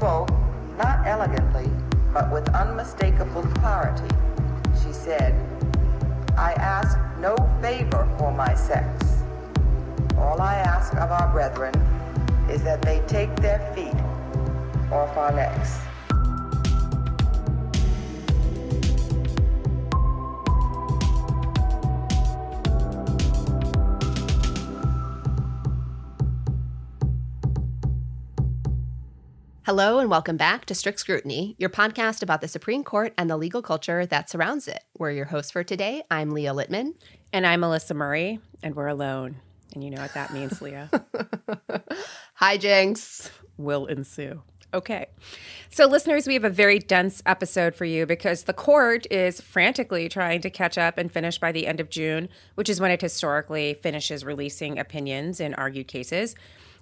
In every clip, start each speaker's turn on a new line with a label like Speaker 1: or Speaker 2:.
Speaker 1: spoke, not elegantly, but with unmistakable clarity. She said, I ask no favor for my sex. All I ask of our brethren is that they take their feet off our necks.
Speaker 2: Hello, and welcome back to Strict Scrutiny, your podcast about the Supreme Court and the legal culture that surrounds it. We're your hosts for today. I'm Leah Littman.
Speaker 3: And I'm Melissa Murray, and we're alone. And you know what that means, Leah.
Speaker 2: Hi, Jinx.
Speaker 3: Will ensue. Okay. So, listeners, we have a very dense episode for you because the court is frantically trying to catch up and finish by the end of June, which is when it historically finishes releasing opinions in argued cases.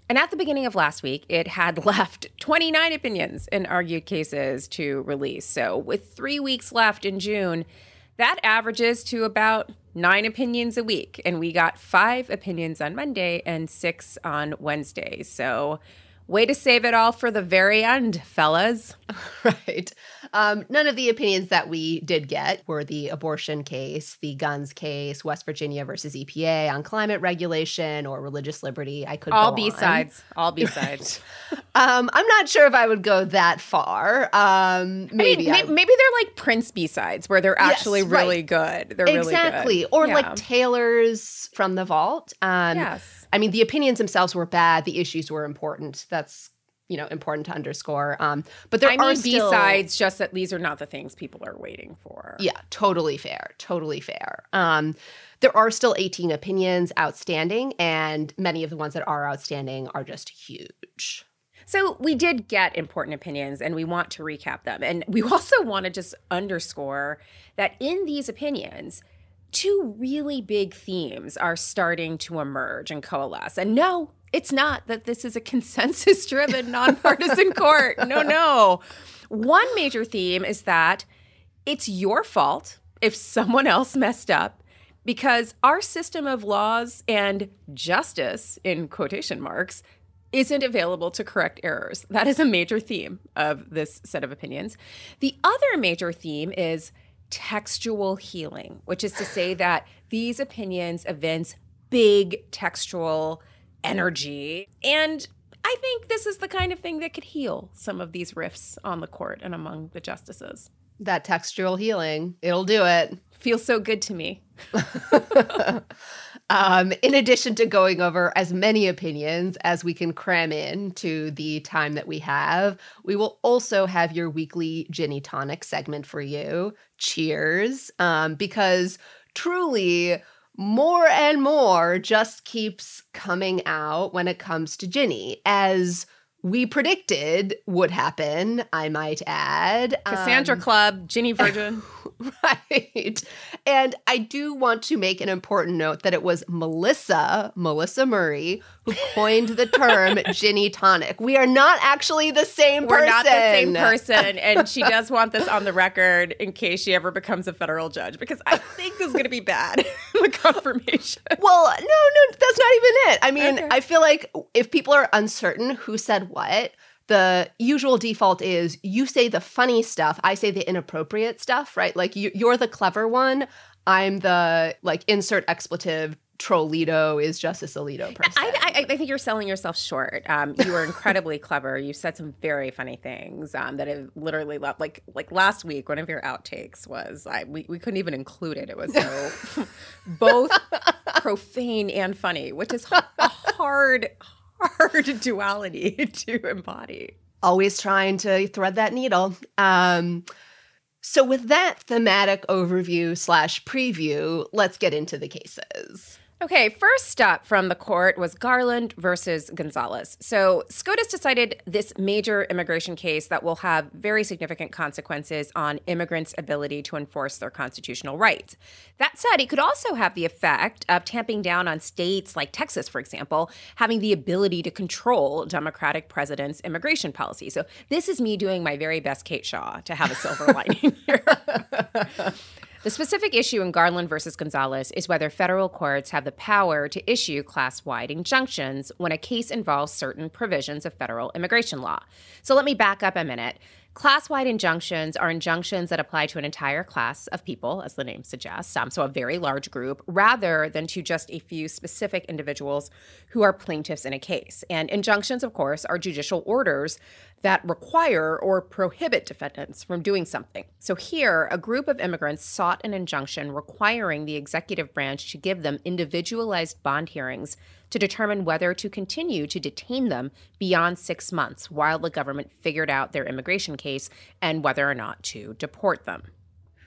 Speaker 3: And at the beginning of last week, it had left 29 opinions in argued cases to release. So, with three weeks left in June, that averages to about nine opinions a week. And we got five opinions on Monday and six on Wednesday. So, way to save it all for the very end, fellas.
Speaker 2: right. Um, none of the opinions that we did get were the abortion case, the guns case, West Virginia versus EPA on climate regulation or religious liberty. I could
Speaker 3: all B sides, all B sides.
Speaker 2: um, I'm not sure if I would go that far. Um, maybe
Speaker 3: I mean, maybe they're like Prince B sides where they're actually
Speaker 2: yes,
Speaker 3: really
Speaker 2: right.
Speaker 3: good. They're
Speaker 2: exactly,
Speaker 3: really good.
Speaker 2: or
Speaker 3: yeah.
Speaker 2: like Taylor's from the vault. Um,
Speaker 3: yes.
Speaker 2: I mean, the opinions themselves were bad. The issues were important. That's you know important to underscore. Um, but there
Speaker 3: I
Speaker 2: are
Speaker 3: B sides, just that these are not the things people are waiting for.
Speaker 2: Yeah, totally fair. Totally fair. Um, there are still 18 opinions outstanding, and many of the ones that are outstanding are just huge.
Speaker 3: So we did get important opinions and we want to recap them. And we also want to just underscore that in these opinions, two really big themes are starting to emerge and coalesce. And no, it's not that this is a consensus driven nonpartisan court. No, no. One major theme is that it's your fault if someone else messed up because our system of laws and justice, in quotation marks, isn't available to correct errors. That is a major theme of this set of opinions. The other major theme is textual healing, which is to say that these opinions evince big textual energy. And I think this is the kind of thing that could heal some of these rifts on the court and among the justices.
Speaker 2: That textual healing, it'll do it.
Speaker 3: Feels so good to me.
Speaker 2: um, in addition to going over as many opinions as we can cram in to the time that we have, we will also have your weekly Ginny Tonic segment for you. Cheers. Um, because truly, more and more just keeps coming out when it comes to Ginny, as we predicted would happen, I might add.
Speaker 3: Cassandra
Speaker 2: Um,
Speaker 3: Club, Ginny Virgin.
Speaker 2: right. And I do want to make an important note that it was Melissa, Melissa Murray, who coined the term Ginny Tonic. We are not actually the same
Speaker 3: We're
Speaker 2: person.
Speaker 3: not the same person. And she does want this on the record in case she ever becomes a federal judge, because I think this is going to be bad, the confirmation.
Speaker 2: Well, no, no, that's not even it. I mean,
Speaker 3: Okay.
Speaker 2: I feel like if people are uncertain who said what, the usual default is you say the funny stuff, I say the inappropriate stuff, right? Like you, you're the clever one, I'm the like insert expletive. Trollito is Justice Alito person.
Speaker 3: I, I, I think you're selling yourself short. Um, you were incredibly clever. You said some very funny things um, that have literally left. Like like last week, one of your outtakes was I we, we couldn't even include it. It was so both profane and funny, which is a hard hard duality to embody.
Speaker 2: always trying to thread that needle. Um, so, with that thematic overview slash preview, let's get into the cases.
Speaker 3: Okay, first up from the court was Garland versus Gonzalez. So, SCOTUS decided this major immigration case that will have very significant consequences on immigrants' ability to enforce their constitutional rights. That said, it could also have the effect of tamping down on states like Texas, for example, having the ability to control Democratic presidents' immigration policy. So, this is me doing my very best Kate Shaw to have a silver lining here. The specific issue in Garland versus Gonzalez is whether federal courts have the power to issue class wide injunctions when a case involves certain provisions of federal immigration law. So let me back up a minute. Class wide injunctions are injunctions that apply to an entire class of people, as the name suggests, um, so a very large group, rather than to just a few specific individuals who are plaintiffs in a case. And injunctions, of course, are judicial orders that require or prohibit defendants from doing something. So here, a group of immigrants sought an injunction requiring the executive branch to give them individualized bond hearings to determine whether to continue to detain them beyond six months while the government figured out their immigration case and whether or not to deport them.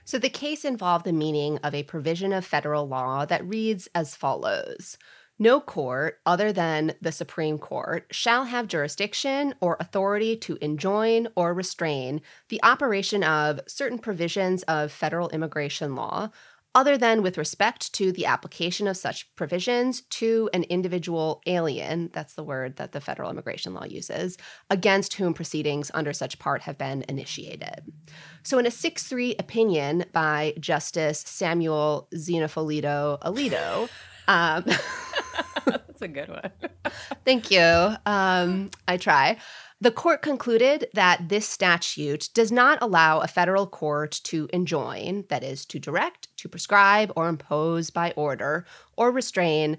Speaker 2: So the case involved the meaning of a provision of federal law that reads as follows. No court other than the Supreme Court shall have jurisdiction or authority to enjoin or restrain the operation of certain provisions of federal immigration law other than with respect to the application of such provisions to an individual alien, that's the word that the federal immigration law uses, against whom proceedings under such part have been initiated. So, in a 6 3 opinion by Justice Samuel Xenofolito Alito, um,
Speaker 3: that's a good one.
Speaker 2: thank you. Um, I try. The court concluded that this statute does not allow a federal court to enjoin, that is, to direct, to prescribe, or impose by order, or restrain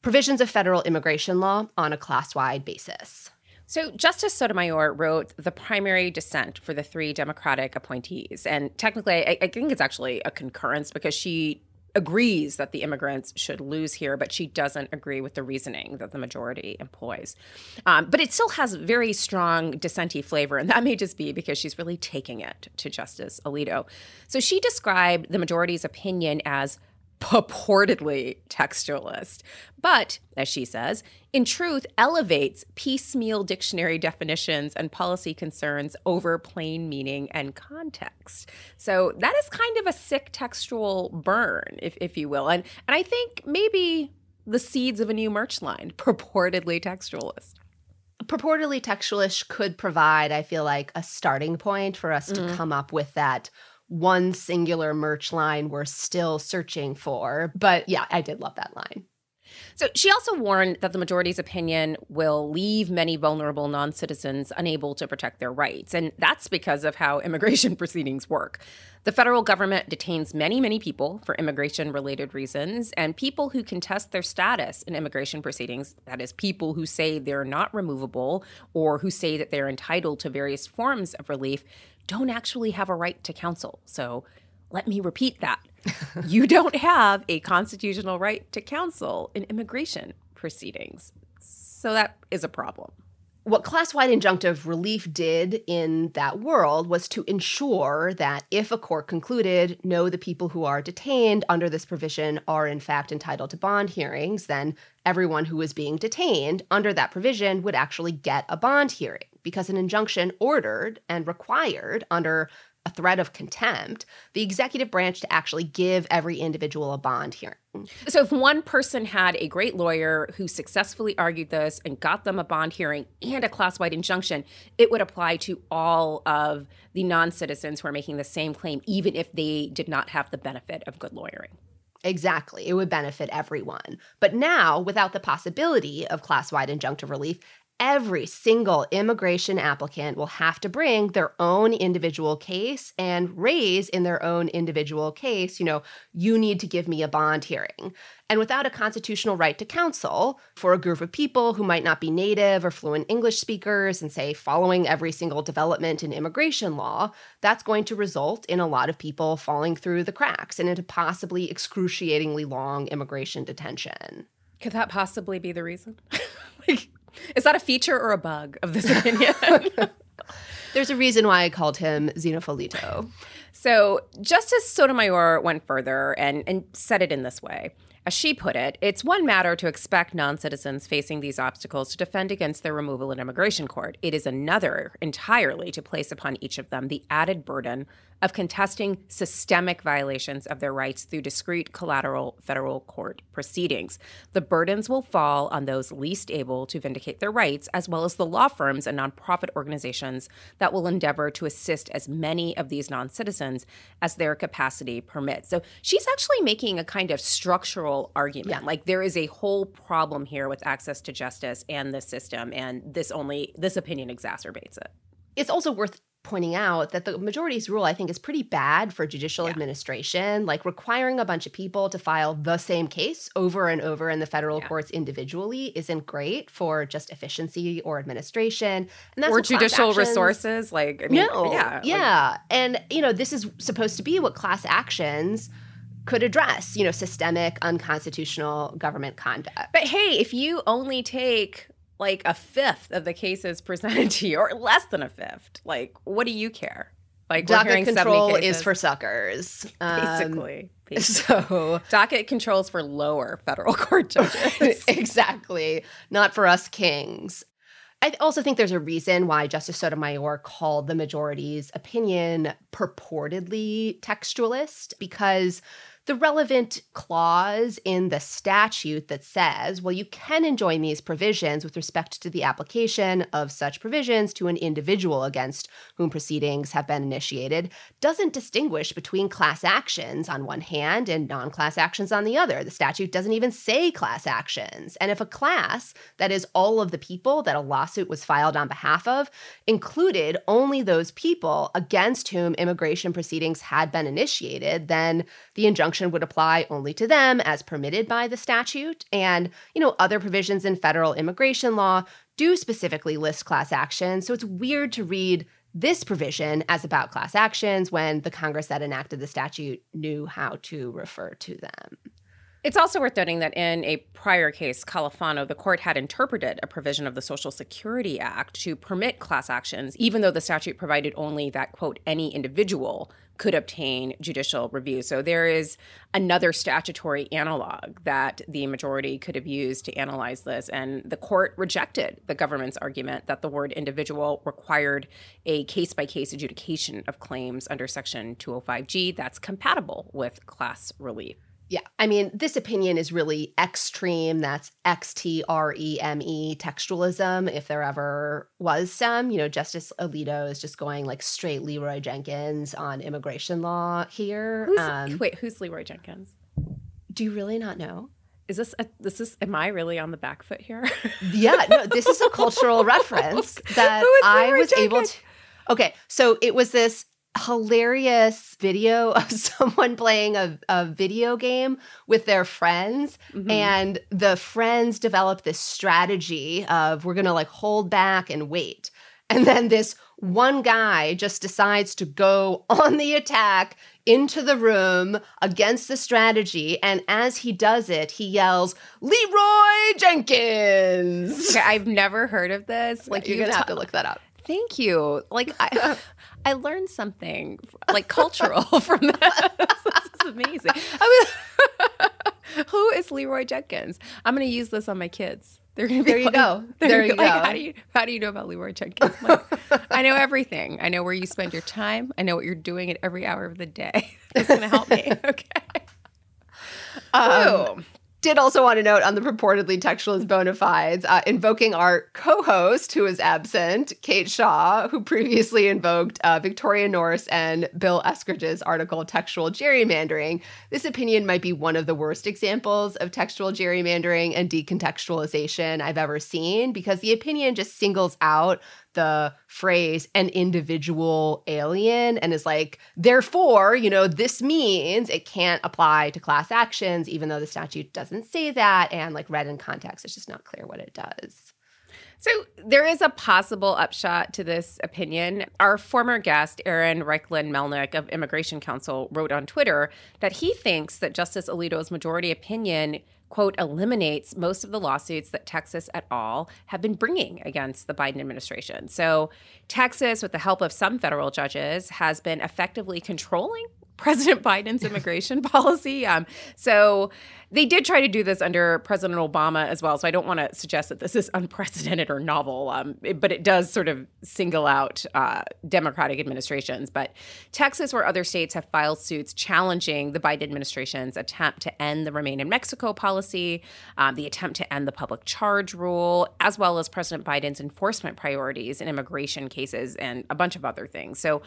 Speaker 2: provisions of federal immigration law on a class wide basis.
Speaker 3: So, Justice Sotomayor wrote the primary dissent for the three Democratic appointees. And technically, I, I think it's actually a concurrence because she agrees that the immigrants should lose here, but she doesn't agree with the reasoning that the majority employs. Um, but it still has very strong dissentee flavor, and that may just be because she's really taking it to Justice Alito. So she described the majority's opinion as purportedly textualist, but, as she says, in truth elevates piecemeal dictionary definitions and policy concerns over plain meaning and context. So that is kind of a sick textual burn, if, if you will. And, and I think maybe the seeds of a new merch line, purportedly textualist
Speaker 2: purportedly textualist could provide, I feel like, a starting point for us to mm. come up with that one singular merch line we're still searching for. But yeah, I did love that line.
Speaker 3: So she also warned that the majority's opinion will leave many vulnerable non citizens unable to protect their rights. And that's because of how immigration proceedings work. The federal government detains many, many people for immigration related reasons, and people who contest their status in immigration proceedings, that is, people who say they're not removable or who say that they're entitled to various forms of relief, don't actually have a right to counsel. So let me repeat that. you don't have a constitutional right to counsel in immigration proceedings. So that is a problem.
Speaker 2: What class wide injunctive relief did in that world was to ensure that if a court concluded, no, the people who are detained under this provision are in fact entitled to bond hearings, then everyone who is being detained under that provision would actually get a bond hearing because an injunction ordered and required under a threat of contempt, the executive branch to actually give every individual a bond hearing.
Speaker 3: So, if one person had a great lawyer who successfully argued this and got them a bond hearing and a class wide injunction, it would apply to all of the non citizens who are making the same claim, even if they did not have the benefit of good lawyering.
Speaker 2: Exactly. It would benefit everyone. But now, without the possibility of class wide injunctive relief, every single immigration applicant will have to bring their own individual case and raise in their own individual case, you know, you need to give me a bond hearing. And without a constitutional right to counsel for a group of people who might not be native or fluent English speakers and say following every single development in immigration law, that's going to result in a lot of people falling through the cracks and into possibly excruciatingly long immigration detention.
Speaker 3: Could that possibly be the reason? like is that a feature or a bug of this opinion?
Speaker 2: There's a reason why I called him Xenofolito.
Speaker 3: So Justice Sotomayor went further and, and said it in this way. As she put it, it's one matter to expect non citizens facing these obstacles to defend against their removal in immigration court. It is another entirely to place upon each of them the added burden of contesting systemic violations of their rights through discrete collateral federal court proceedings. The burdens will fall on those least able to vindicate their rights, as well as the law firms and nonprofit organizations that will endeavor to assist as many of these non citizens as their capacity permits. So she's actually making a kind of structural argument.
Speaker 2: Yeah.
Speaker 3: Like there is a whole problem here with access to justice and the system, and this only, this opinion exacerbates it.
Speaker 2: It's also worth pointing out that the majority's rule, I think, is pretty bad for judicial
Speaker 3: Yeah.
Speaker 2: administration. Like requiring a bunch of people to file the same case over and over in the federal
Speaker 3: Yeah.
Speaker 2: courts individually isn't great for just efficiency or administration. And that's
Speaker 3: or judicial
Speaker 2: actions-
Speaker 3: resources. Like, I mean,
Speaker 2: no,
Speaker 3: yeah.
Speaker 2: yeah,
Speaker 3: like-
Speaker 2: and you know this is supposed to be what class actions could address. You know, systemic, unconstitutional government conduct.
Speaker 3: But hey, if you only take like a fifth of the cases presented to you, or less than a fifth, like what do you care? Like we're
Speaker 2: Docket control is for suckers, Um,
Speaker 3: basically. basically.
Speaker 2: So
Speaker 3: Docket controls for lower federal court judges.
Speaker 2: exactly, not for us kings. I also think there's a reason why Justice Sotomayor called the majority's opinion purportedly textualist because the relevant clause in the statute that says, well, you can enjoin these provisions with respect to the application of such provisions to an individual against whom proceedings have been initiated, doesn't distinguish between class actions on one hand and non class actions on the other. The statute doesn't even say class actions. And if a class, that is all of the people that a lawsuit was filed on behalf of, included only those people against whom immigration proceedings had been initiated, then the injunction would apply only to them as permitted by the statute. And, you know, other provisions in federal immigration law do specifically list class actions. So it's weird to read this provision as about class actions when the Congress that enacted the statute knew how to refer to them.
Speaker 3: It's also worth noting that in a prior case, Califano, the court had interpreted a provision of the Social Security Act to permit class actions, even though the statute provided only that, quote, any individual could obtain judicial review. So there is another statutory analog that the majority could have used to analyze this. And the court rejected the government's argument that the word individual required a case by case adjudication of claims under Section 205G that's compatible with class relief.
Speaker 2: Yeah, I mean, this opinion is really extreme. That's X T R E M E textualism, if there ever was some. You know, Justice Alito is just going like straight Leroy Jenkins on immigration law here.
Speaker 3: Who's,
Speaker 2: Um,
Speaker 3: wait, who's Leroy Jenkins?
Speaker 2: do you really not know?
Speaker 3: Is this a, this is am I really on the back foot here?
Speaker 2: Yeah, no, this is a cultural reference that I was able to. Okay, so it was this hilarious video of someone playing a, a video game with their friends.
Speaker 3: Mhm.
Speaker 2: and the friends develop this strategy of we're gonna like hold back and wait. And then this one guy just decides to go on the attack into the room against the strategy. And as he does it he yells leroy jenkins!
Speaker 3: Okay, I've never heard of this.
Speaker 2: like you're gonna have to look that up
Speaker 3: Thank you. Like I, I learned something like cultural from that. this is amazing. I was, who is Leroy Jenkins? I'm going to use this on my kids. They're going to be
Speaker 2: There you
Speaker 3: like-
Speaker 2: go. There you
Speaker 3: like,
Speaker 2: go.
Speaker 3: How do you how do you know about Leroy Jenkins? Like, I know everything. I know where you spend your time. I know what you're doing at every hour of the day. It's going to help me. Okay.
Speaker 2: Um. Did also want to note on the purportedly textualist bona fides, uh, invoking our co host who is absent, Kate Shaw, who previously invoked uh, Victoria Nourse and Bill Eskridge's article, Textual Gerrymandering. This opinion might be one of the worst examples of textual gerrymandering and decontextualization I've ever seen because the opinion just singles out the phrase an individual alien and is like, therefore, you know, this means it can't apply to class actions, even though the statute doesn't say that. And like read in context, it's just not clear what it does.
Speaker 3: So there is a possible upshot to this opinion. Our former guest, Aaron Reichlin Melnick of Immigration Council, wrote on Twitter that he thinks that Justice Alito's majority opinion quote eliminates most of the lawsuits that Texas et al have been bringing against the Biden administration. So Texas with the help of some federal judges has been effectively controlling President Biden's immigration policy. Um, so they did try to do this under President Obama as well. So I don't want to suggest that this is unprecedented or novel, um, it, but it does sort of single out uh, Democratic administrations. But Texas or other states have filed suits challenging the Biden administration's attempt to end the Remain in Mexico policy, um, the attempt to end the public charge rule, as well as President Biden's enforcement priorities in immigration cases and a bunch of other things. So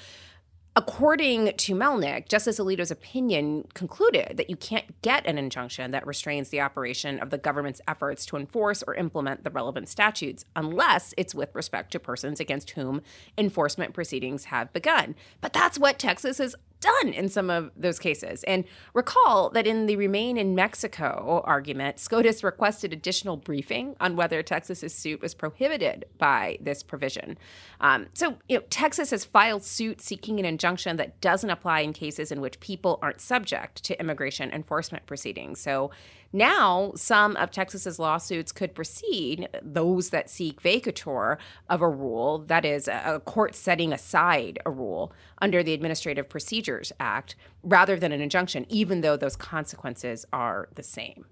Speaker 3: According to Melnick, Justice Alito's opinion concluded that you can't get an injunction that restrains the operation of the government's efforts to enforce or implement the relevant statutes unless it's with respect to persons against whom enforcement proceedings have begun. But that's what Texas has done in some of those cases. And recall that in the Remain in Mexico argument, SCOTUS requested additional briefing on whether Texas's suit was prohibited by this provision. Um, so, you know, Texas has filed suit seeking an injunction that doesn't apply in cases in which people aren't subject to immigration enforcement proceedings. So, now, some of Texas's lawsuits could proceed, those that seek vacatur of a rule, that is, a court setting aside a rule under the Administrative Procedures Act, rather than an injunction, even though those consequences are the same.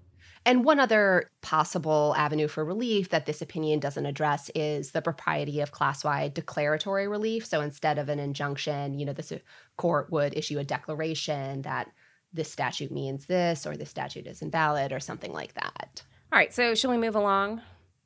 Speaker 2: And one other possible avenue for relief that this opinion doesn't address is the propriety of class wide declaratory relief. So instead of an injunction, you know, this court would issue a declaration that this statute means this or this statute is invalid or something like that.
Speaker 3: All right, so shall we move along?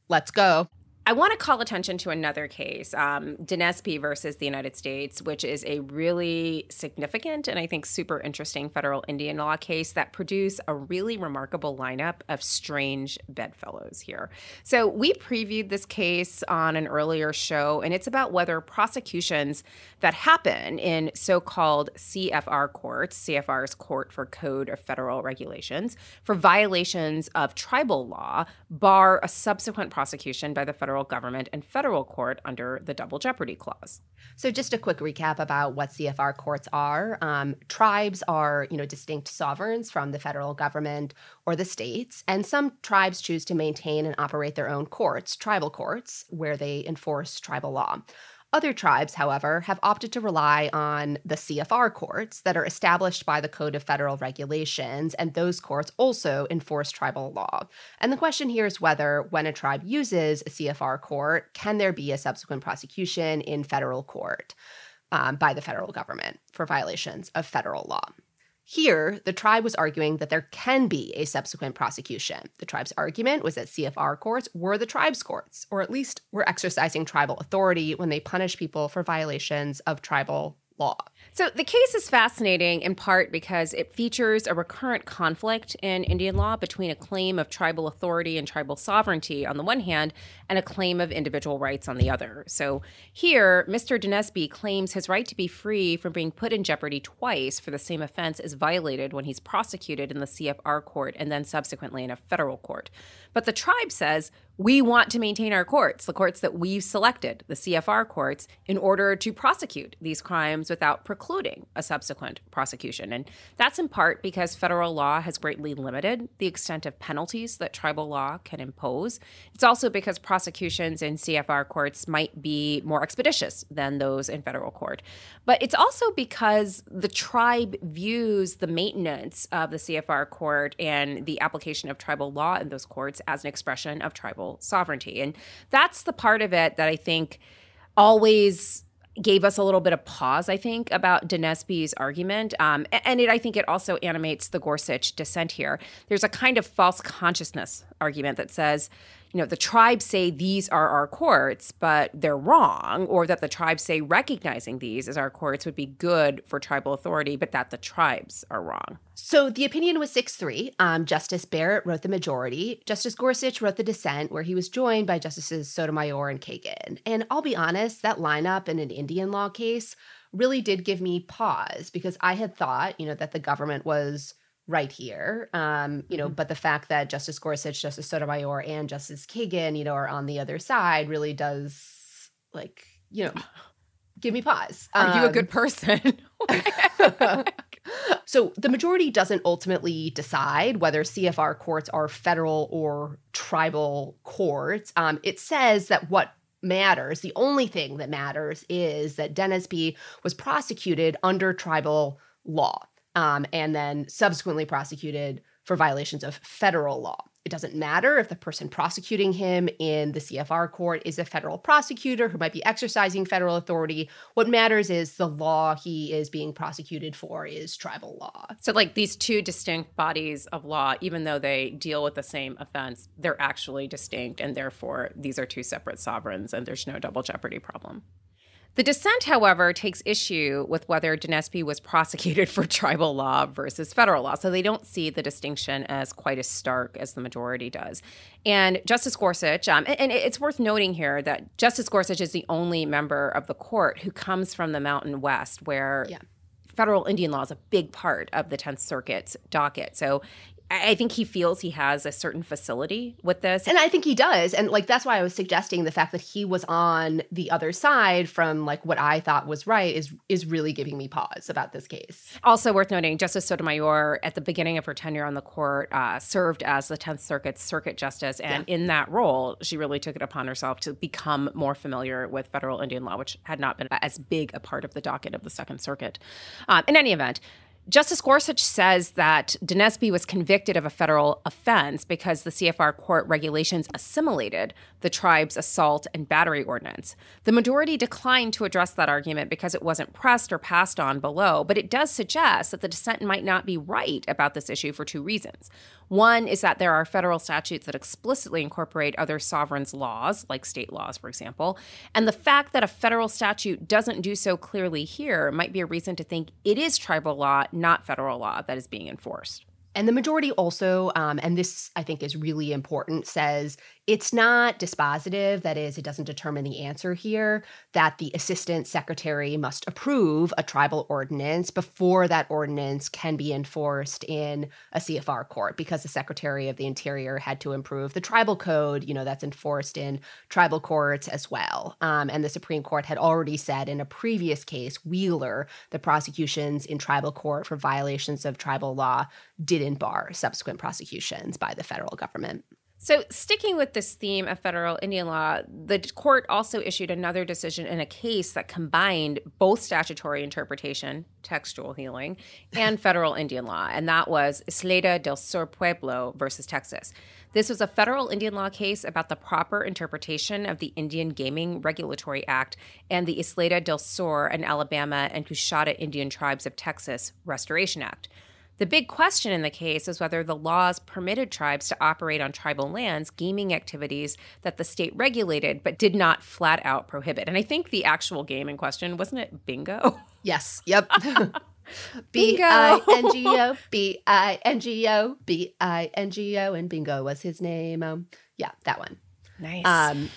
Speaker 2: Let's go.
Speaker 3: I want to call attention to another case, um, Denezpi versus the United States, which is a really significant and I think super interesting federal Indian law case that produced a really remarkable lineup of strange bedfellows here. So we previewed this case on an earlier show, and it's about whether prosecutions that happen in so-called CFR courts, CFR is Court for Code of Federal Regulations, for violations of tribal law, bar a subsequent prosecution by the federal federal government and federal court under the Double Jeopardy Clause.
Speaker 2: So, just a quick recap about what CFR courts are. Um, tribes are, you know, distinct sovereigns from the federal government or the states, and some tribes choose to maintain and operate their own courts, tribal courts, where they enforce tribal law. Other tribes, however, have opted to rely on the CFR courts that are established by the Code of Federal Regulations, and those courts also enforce tribal law. And the question here is whether, when a tribe uses a CFR court, can there be a subsequent prosecution in federal court um, by the federal government for violations of federal law? Here, the tribe was arguing that there can be a subsequent prosecution. The tribe's argument was that CFR courts were the tribe's courts, or at least were exercising tribal authority when they punish people for violations of tribal law.
Speaker 3: So the case is fascinating in part because it features a recurrent conflict in Indian law between a claim of tribal authority and tribal sovereignty on the one hand and a claim of individual rights on the other. So here, Mr. Denezpi claims his right to be free from being put in jeopardy twice for the same offense is violated when he's prosecuted in the CFR court and then subsequently in a federal court. But the tribe says we want to maintain our courts, the courts that we've selected, the CFR courts, in order to prosecute these crimes without precluding a subsequent prosecution. And that's in part because federal law has greatly limited the extent of penalties that tribal law can impose. It's also because prosecutions in CFR courts might be more expeditious than those in federal court. But it's also because the tribe views the maintenance of the CFR court and the application of tribal law in those courts as an expression of tribal sovereignty. And that's the part of it that I think always gave us a little bit of pause, I think, about Denezpi's argument. Um, and it, I think it also animates the Gorsuch dissent here. There's a kind of false consciousness argument that says, you know, the tribes say these are our courts, but they're wrong, or that the tribes say recognizing these as our courts would be good for tribal authority, but that the tribes are wrong.
Speaker 2: So the opinion was 6 3. Um, Justice Barrett wrote the majority. Justice Gorsuch wrote the dissent, where he was joined by Justices Sotomayor and Kagan. And I'll be honest, that lineup in an Indian law case really did give me pause because I had thought, you know, that the government was right here. Um, you know, mm-hmm. but the fact that Justice Gorsuch, Justice Sotomayor, and Justice Kagan, you know, are on the other side really does like, you know, give me pause.
Speaker 3: Are um, you a good um, person?
Speaker 2: so the majority doesn't ultimately decide whether CFR courts are federal or tribal courts. Um, it says that what matters, the only thing that matters, is that Denezpi was prosecuted under tribal law. Um, and then subsequently prosecuted for violations of federal law. It doesn't matter if the person prosecuting him in the CFR court is a federal prosecutor who might be exercising federal authority. What matters is the law he is being prosecuted for is tribal law.
Speaker 3: So, like these two distinct bodies of law, even though they deal with the same offense, they're actually distinct, and therefore these are two separate sovereigns, and there's no double jeopardy problem. The dissent, however, takes issue with whether Denezpi was prosecuted for tribal law versus federal law. So they don't see the distinction as quite as stark as the majority does. And Justice Gorsuch, um, and it's worth noting here that Justice Gorsuch is the only member of the court who comes from the Mountain West, where yeah federal Indian law is a big part of the 10th Circuit's docket. So I think he feels he has a certain facility with this.
Speaker 2: And I think he does. And like that's why I was suggesting the fact that he was on the other side from like what I thought was right is is really giving me pause about this case.
Speaker 3: Also worth noting, Justice Sotomayor at the beginning of her tenure on the court uh, served as the 10th Circuit's circuit justice. And yeah. in that role, she really took it upon herself to become more familiar with federal Indian law, which had not been as big a part of the docket of the Second Circuit. Um, in any event, Justice Gorsuch says that Denezpi was convicted of a federal offense because the CFR court regulations assimilated the tribe's assault and battery ordinance. The majority declined to address that argument because it wasn't pressed or passed on below, but it does suggest that the dissent might not be right about this issue for two reasons. One is that there are federal statutes that explicitly incorporate other sovereigns' laws, like state laws, for example. And the fact that a federal statute doesn't do so clearly here might be a reason to think it is tribal law, not federal law, that is being enforced.
Speaker 2: And the majority also, um, and this I think is really important, says it's not dispositive. That is, it doesn't determine the answer here, that the assistant secretary must approve a tribal ordinance before that ordinance can be enforced in a CFR court, because the secretary of the interior had to improve the tribal code, you know, that's enforced in tribal courts as well. Um, and the Supreme Court had already said in a previous case, Wheeler, the prosecutions in tribal court for violations of tribal law didn't bar subsequent prosecutions by the federal government.
Speaker 3: So, sticking with this theme of federal Indian law, the court also issued another decision in a case that combined both statutory interpretation, textual healing, and federal Indian law, and that was Ysleta del Sur Pueblo versus Texas. This was a federal Indian law case about the proper interpretation of the Indian Gaming Regulatory Act and the Ysleta del Sur and Alabama and Coushatta Indian Tribes of Texas Restoration Act. The big question in the case is whether the laws permitted tribes to operate on tribal lands gaming activities that the state regulated but did not flat out prohibit. And I think the actual game in question wasn't it bingo?
Speaker 2: Yes. Yep. B I N G O B I N G O B I N G O and bingo was his name. Um, yeah, that one.
Speaker 3: Nice.
Speaker 2: Um,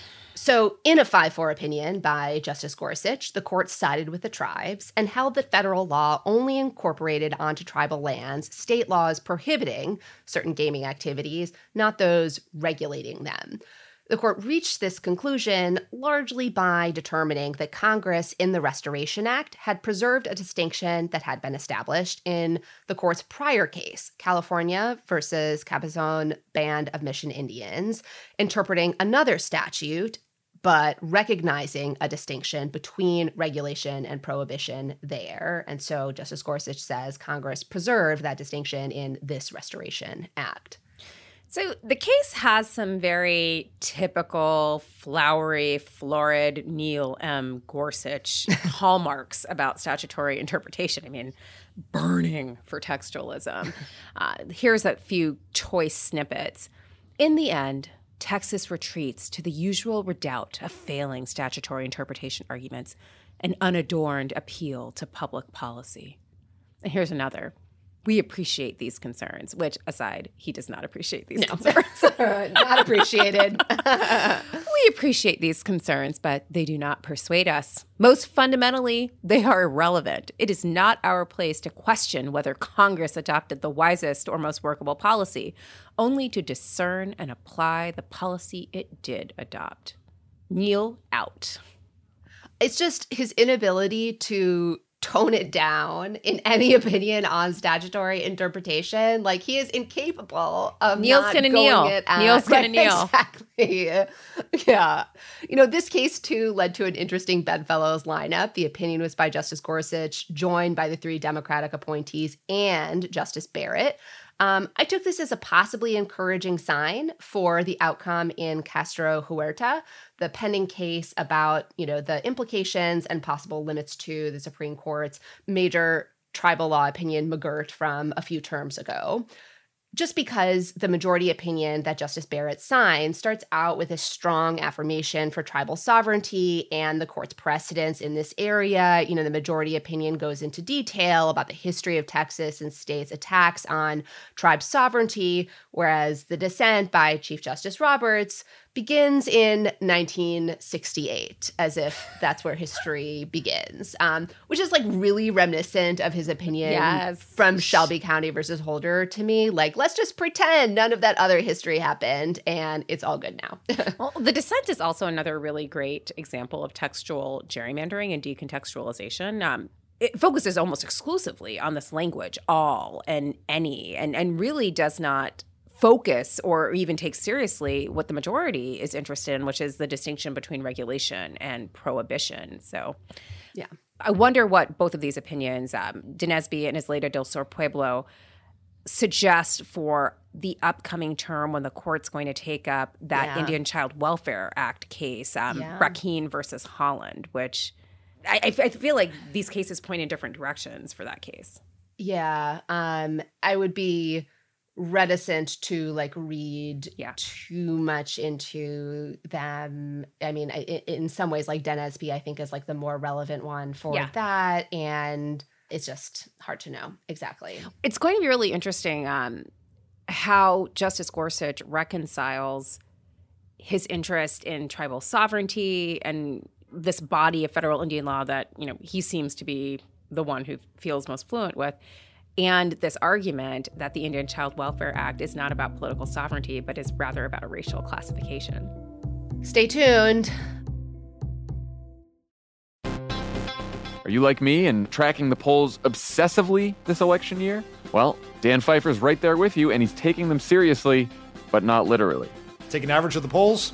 Speaker 2: so, in a 5 4 opinion by Justice Gorsuch, the court sided with the tribes and held that federal law only incorporated onto tribal lands state laws prohibiting certain gaming activities, not those regulating them. The court reached this conclusion largely by determining that Congress in the Restoration Act had preserved a distinction that had been established in the court's prior case, California versus Cabazon Band of Mission Indians, interpreting another statute but recognizing a distinction between regulation and prohibition there. And so Justice Gorsuch says Congress preserved that distinction in this Restoration Act.
Speaker 3: So the case has some very typical flowery, florid Neil M. Gorsuch hallmarks about statutory interpretation. I mean, burning for textualism. Uh, here's a few choice snippets. In the end, Texas retreats to the usual redoubt of failing statutory interpretation arguments, an unadorned appeal to public policy. And here's another. We appreciate these concerns, which aside, he does not appreciate these no.
Speaker 2: concerns. not appreciated.
Speaker 3: we appreciate these concerns, but they do not persuade us. Most fundamentally, they are irrelevant. It is not our place to question whether Congress adopted the wisest or most workable policy, only to discern and apply the policy it did adopt. Kneel out.
Speaker 2: It's just his inability to tone it down in any opinion on statutory interpretation. Like he is incapable of
Speaker 3: Neil's
Speaker 2: not
Speaker 3: gonna
Speaker 2: going
Speaker 3: kneel.
Speaker 2: it at-
Speaker 3: Neil's gonna
Speaker 2: Right,
Speaker 3: kneel.
Speaker 2: Exactly. Yeah. You know, this case too led to an interesting bedfellows lineup. The opinion was by Justice Gorsuch, joined by the three Democratic appointees and Justice Barrett. Um, I took this as a possibly encouraging sign for the outcome in Castro Huerta, the pending case about you know the implications and possible limits to the Supreme Court's major tribal law opinion McGirt from a few terms ago. Just because the majority opinion that Justice Barrett signed starts out with a strong affirmation for tribal sovereignty and the court's precedents in this area. You know, the majority opinion goes into detail about the history of Texas and states' attacks on tribe sovereignty, whereas the dissent by Chief Justice Roberts begins in 1968, as if that's where history begins, um, which is like really reminiscent of his opinion
Speaker 3: Yes.
Speaker 2: from Shelby County versus Holder to me. Like, let's just pretend none of that other history happened and it's all good now.
Speaker 3: Well, the dissent is also another really great example of textual gerrymandering and decontextualization. Um, it focuses almost exclusively on this language, all and any, and and really does not focus or even take seriously what the majority is interested in, which is the distinction between regulation and prohibition. So,
Speaker 2: Yeah.
Speaker 3: I wonder what both of these opinions, um, Denezpi and Ysleta del Sur Pueblo, suggest for the upcoming term when the court's going to take up that
Speaker 2: Yeah.
Speaker 3: Indian Child Welfare Act case, um,
Speaker 2: Yeah.
Speaker 3: Versus Haaland, which I feel like these cases point in different directions for that case.
Speaker 2: yeah. Um, I would be reticent to like read
Speaker 3: Yeah.
Speaker 2: too much into them. I mean, I, in some ways, like Denezpi, I think is like the more relevant one for
Speaker 3: Yeah.
Speaker 2: that. And it's just hard to know exactly.
Speaker 3: It's going to be really interesting um, how Justice Gorsuch reconciles his interest in tribal sovereignty and this body of federal Indian law that you know he seems to be the one who feels most fluent with, and this argument that the Indian Child Welfare Act is not about political sovereignty but is rather about a racial classification.
Speaker 2: Stay tuned.
Speaker 4: Are you like me and tracking the polls obsessively this election year? Well, Dan Pfeiffer's right there with you, and he's taking them seriously, but not literally.
Speaker 5: Take an average of the polls.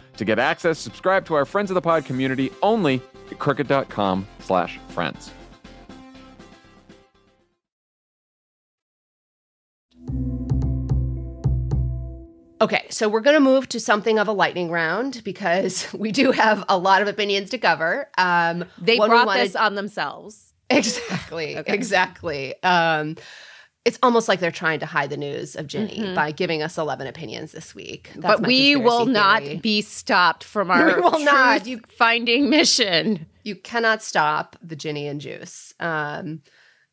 Speaker 4: To get access, subscribe to our Friends of the Pod community only at crooked.com slash friends.
Speaker 2: Okay, so we're going to move to something of a lightning round because we do have a lot of opinions to cover. Um,
Speaker 3: They brought
Speaker 2: wanted-
Speaker 3: this on themselves.
Speaker 2: Exactly.
Speaker 3: Okay.
Speaker 2: Exactly. Um, it's almost like they're trying to hide the news of Ginny by giving us 11 opinions this week. That's
Speaker 3: Mm-hmm. but we will
Speaker 2: conspiracy
Speaker 3: not be stopped from our we
Speaker 2: will not.
Speaker 3: truth finding mission.
Speaker 2: You cannot stop the Ginny and Juice. Um,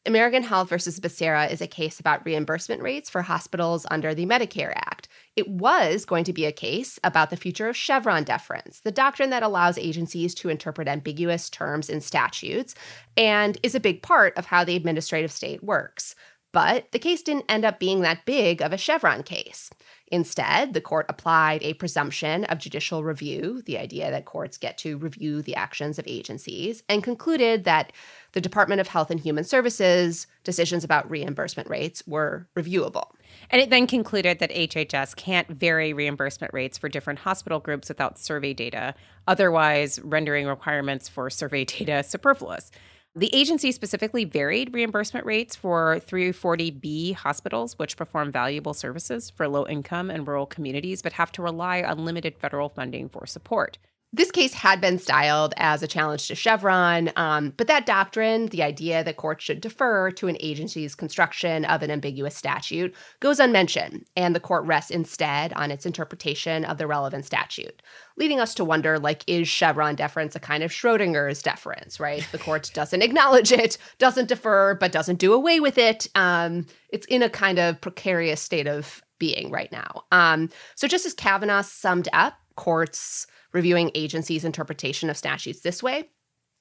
Speaker 2: American Health versus Becerra is a case about reimbursement rates for hospitals under the Medicare Act. It was going to be a case about the future of Chevron deference, the doctrine that allows agencies to interpret ambiguous terms in statutes and is a big part of how the administrative state works. But the case didn't end up being that big of a Chevron case. Instead, the court applied a presumption of judicial review, the idea that courts get to review the actions of agencies, and concluded that the Department of Health and Human Services decisions about reimbursement rates were reviewable.
Speaker 3: And it then concluded that HHS can't vary reimbursement rates for different hospital groups without survey data, otherwise, rendering requirements for survey data superfluous. The agency specifically varied reimbursement rates for 340B hospitals, which perform valuable services for low income and rural communities, but have to rely on limited federal funding for support.
Speaker 2: This case had been styled as a challenge to Chevron, um, but that doctrine, the idea that courts should defer to an agency's construction of an ambiguous statute, goes unmentioned, and the court rests instead on its interpretation of the relevant statute, leading us to wonder like, is Chevron deference a kind of Schrodinger's deference, right? The court doesn't acknowledge it, doesn't defer, but doesn't do away with it. Um, it's in a kind of precarious state of being right now. Um, so, just as Kavanaugh summed up courts' reviewing agencies' interpretation of statutes this way.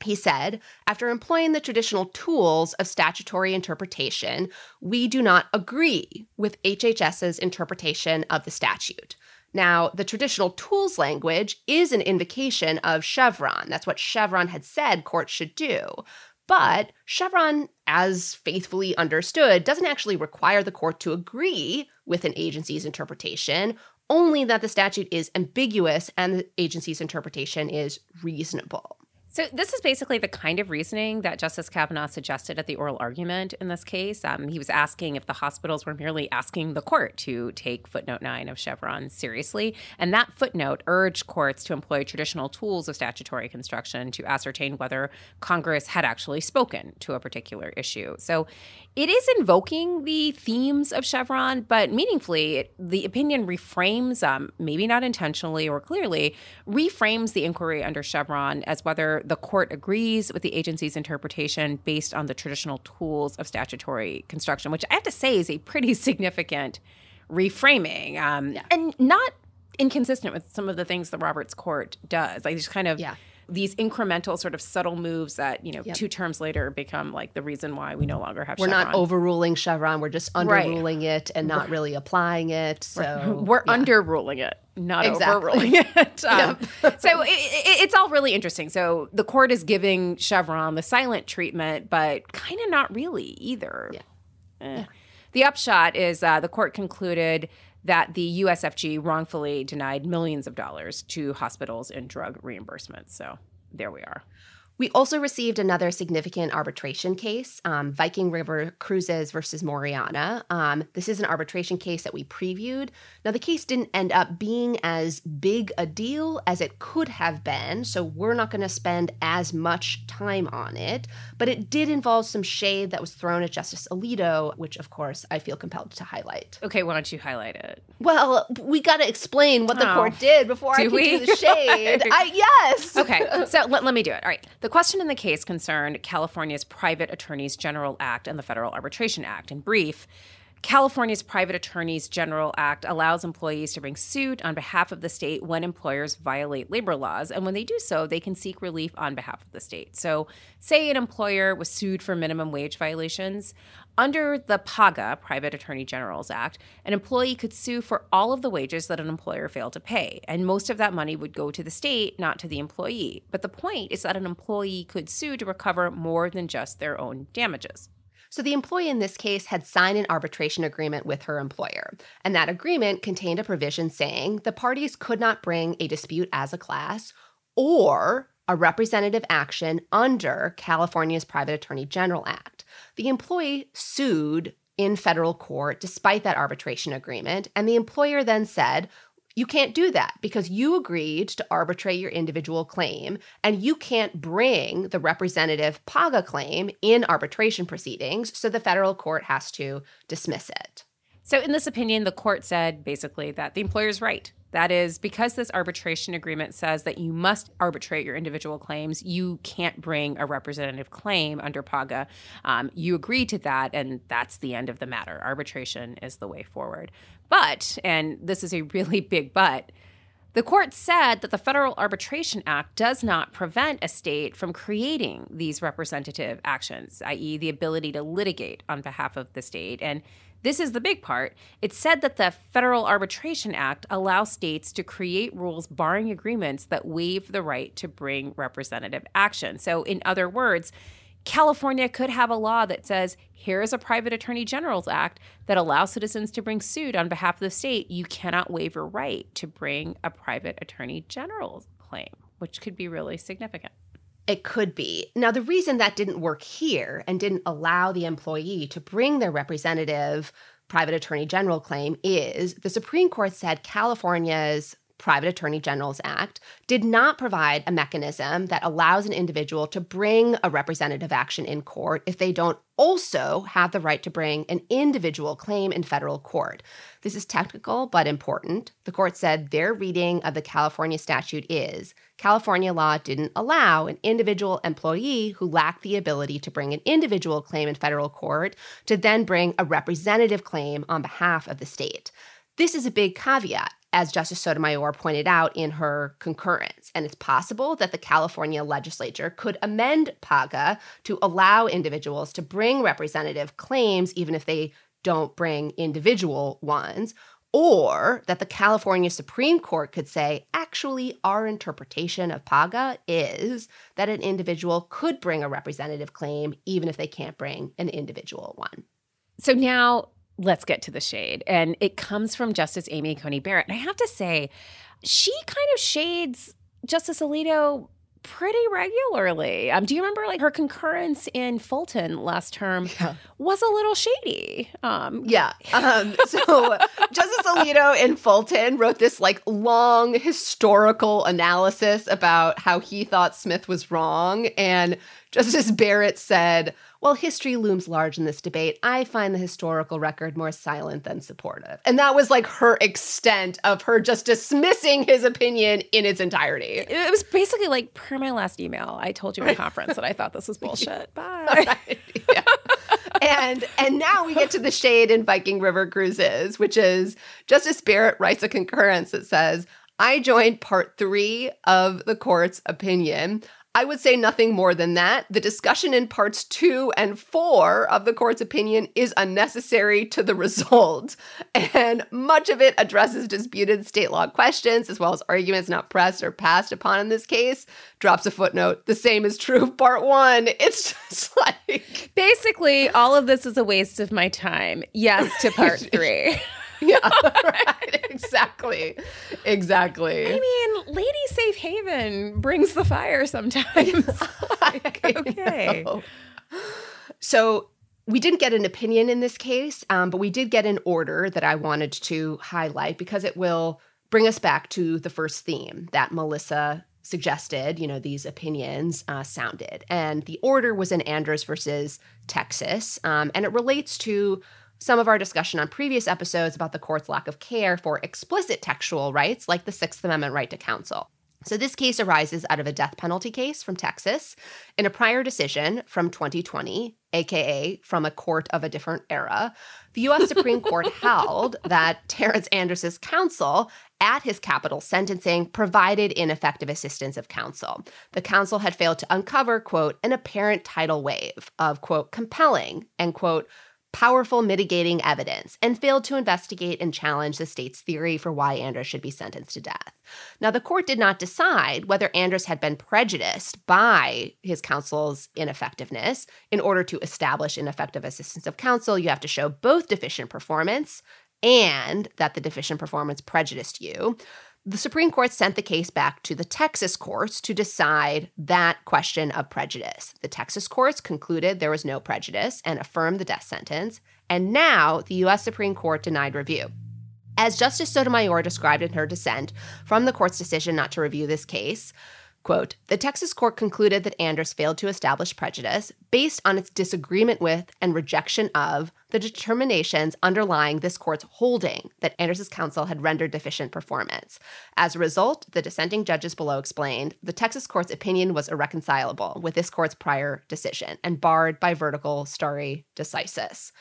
Speaker 2: He said, after employing the traditional tools of statutory interpretation, we do not agree with HHS's interpretation of the statute. Now, the traditional tools language is an invocation of Chevron. That's what Chevron had said courts should do. But Chevron, as faithfully understood, doesn't actually require the court to agree with an agency's interpretation only that the statute is ambiguous and the agency's interpretation is reasonable.
Speaker 3: So, this is basically the kind of reasoning that Justice Kavanaugh suggested at the oral argument in this case. Um, he was asking if the hospitals were merely asking the court to take footnote nine of Chevron seriously. And that footnote urged courts to employ traditional tools of statutory construction to ascertain whether Congress had actually spoken to a particular issue. So, it is invoking the themes of Chevron, but meaningfully, it, the opinion reframes, um, maybe not intentionally or clearly, reframes the inquiry under Chevron as whether the court agrees with the agency's interpretation based on the traditional tools of statutory construction, which I have to say is a pretty significant reframing um, yeah. and not inconsistent with some of the things the Roberts Court does. Like just kind of. Yeah these incremental sort of subtle moves that you know yep. two terms later become like the reason why we no longer have
Speaker 2: we're
Speaker 3: Chevron.
Speaker 2: not overruling chevron we're just underruling right. it and not really applying it so
Speaker 3: we're yeah. underruling it not exactly. overruling it um, yep. so it, it, it's all really interesting so the court is giving chevron the silent treatment but kind of not really either
Speaker 2: yeah. Eh. yeah.
Speaker 3: the upshot is uh, the court concluded that the USFG wrongfully denied millions of dollars to hospitals in drug reimbursements. So there we are.
Speaker 2: We also received another significant arbitration case, um, Viking River Cruises versus Moriana. Um, this is an arbitration case that we previewed. Now, the case didn't end up being as big a deal as it could have been, so we're not going to spend as much time on it. But it did involve some shade that was thrown at Justice Alito, which, of course, I feel compelled to highlight.
Speaker 3: Okay, why don't you highlight it?
Speaker 2: Well, we got to explain what the oh. court did before I can we? do the shade. I, yes.
Speaker 3: Okay, so let, let me do it. All right. The the question in the case concerned California's Private Attorneys General Act and the Federal Arbitration Act. In brief, California's Private Attorneys General Act allows employees to bring suit on behalf of the state when employers violate labor laws. And when they do so, they can seek relief on behalf of the state. So, say an employer was sued for minimum wage violations. Under the PAGA, Private Attorney General's Act, an employee could sue for all of the wages that an employer failed to pay, and most of that money would go to the state, not to the employee. But the point is that an employee could sue to recover more than just their own damages.
Speaker 2: So the employee in this case had signed an arbitration agreement with her employer, and that agreement contained a provision saying the parties could not bring a dispute as a class or a representative action under California's Private Attorney General Act. The employee sued in federal court despite that arbitration agreement, and the employer then said, you can't do that because you agreed to arbitrate your individual claim and you can't bring the representative PAGA claim in arbitration proceedings, so the federal court has to dismiss it.
Speaker 3: So, in this opinion, the court said basically that the employer's right. That is, because this arbitration agreement says that you must arbitrate your individual claims, you can't bring a representative claim under PAGA. Um, you agree to that, and that's the end of the matter. Arbitration is the way forward. But, and this is a really big but, the court said that the Federal Arbitration Act does not prevent a state from creating these representative actions, i.e., the ability to litigate on behalf of the state. And this is the big part. It said that the Federal Arbitration Act allows states to create rules barring agreements that waive the right to bring representative action. So, in other words, California could have a law that says here is a private attorney general's act that allows citizens to bring suit on behalf of the state. You cannot waive your right to bring a private attorney general's claim, which could be really significant.
Speaker 2: It could be. Now, the reason that didn't work here and didn't allow the employee to bring their representative private attorney general claim is the Supreme Court said California's Private Attorney Generals Act, did not provide a mechanism that allows an individual to bring a representative action in court if they don't also have the right to bring an individual claim in federal court. This is technical but important. The court said their reading of the California statute is California law didn't allow an individual employee who lacked the ability to bring an individual claim in federal court to then bring a representative claim on behalf of the state. This is a big caveat as Justice Sotomayor pointed out in her concurrence. And it's possible that the California legislature could amend PAGA to allow individuals to bring representative claims, even if they don't bring individual ones, or that the California Supreme Court could say, actually, our interpretation of PAGA is that an individual could bring a representative claim, even if they can't bring an individual one.
Speaker 3: So now let's get to the shade. And it comes from Justice Amy Coney Barrett. And I have to say, she kind of shades Justice Alito pretty regularly. Um, do you remember like her concurrence in Fulton last term yeah. was a little shady?
Speaker 2: Um, yeah. Um, so Justice Alito in Fulton wrote this like long historical analysis about how he thought Smith was wrong. And Justice Barrett said, while history looms large in this debate, I find the historical record more silent than supportive. And that was like her extent of her just dismissing his opinion in its entirety.
Speaker 3: It was basically like, per my last email, I told you in conference that I thought this was bullshit. Bye. Right.
Speaker 2: Yeah. and and now we get to the shade in Viking River Cruises, which is Justice Barrett writes a concurrence that says, I joined part three of the court's opinion. I would say nothing more than that. The discussion in parts two and four of the court's opinion is unnecessary to the result, and much of it addresses disputed state law questions as well as arguments not pressed or passed upon in this case. Drops a footnote. The same is true of part one. It's just like.
Speaker 3: Basically, all of this is a waste of my time. Yes, to part three.
Speaker 2: yeah, right. Exactly. Exactly.
Speaker 3: I mean, Lady Safe Haven brings the fire sometimes. like, okay.
Speaker 2: So we didn't get an opinion in this case, um, but we did get an order that I wanted to highlight because it will bring us back to the first theme that Melissa suggested, you know, these opinions uh, sounded. And the order was in Andrus versus Texas, um, and it relates to some of our discussion on previous episodes about the court's lack of care for explicit textual rights, like the Sixth Amendment right to counsel. So, this case arises out of a death penalty case from Texas in a prior decision from 2020, aka from a court of a different era. The US Supreme Court held that Terrence Andrus's counsel at his capital sentencing provided ineffective assistance of counsel. The counsel had failed to uncover, quote, an apparent tidal wave of, quote, compelling and, quote, powerful mitigating evidence and failed to investigate and challenge the state's theory for why Andrus should be sentenced to death. Now, the court did not decide whether Andrus had been prejudiced by his counsel's ineffectiveness. In order to establish ineffective assistance of counsel, you have to show both deficient performance and that the deficient performance prejudiced you the Supreme Court sent the case back to the Texas courts to decide that question of prejudice. The Texas courts concluded there was no prejudice and affirmed the death sentence. And now the U.S. Supreme Court denied review. As Justice Sotomayor described in her dissent from the court's decision not to review this case, Quote The Texas court concluded that Andrus failed to establish prejudice based on its disagreement with and rejection of the determinations underlying this court's holding that Andrus's counsel had rendered deficient performance. As a result, the dissenting judges below explained the Texas court's opinion was irreconcilable with this court's prior decision and barred by vertical stare decisis.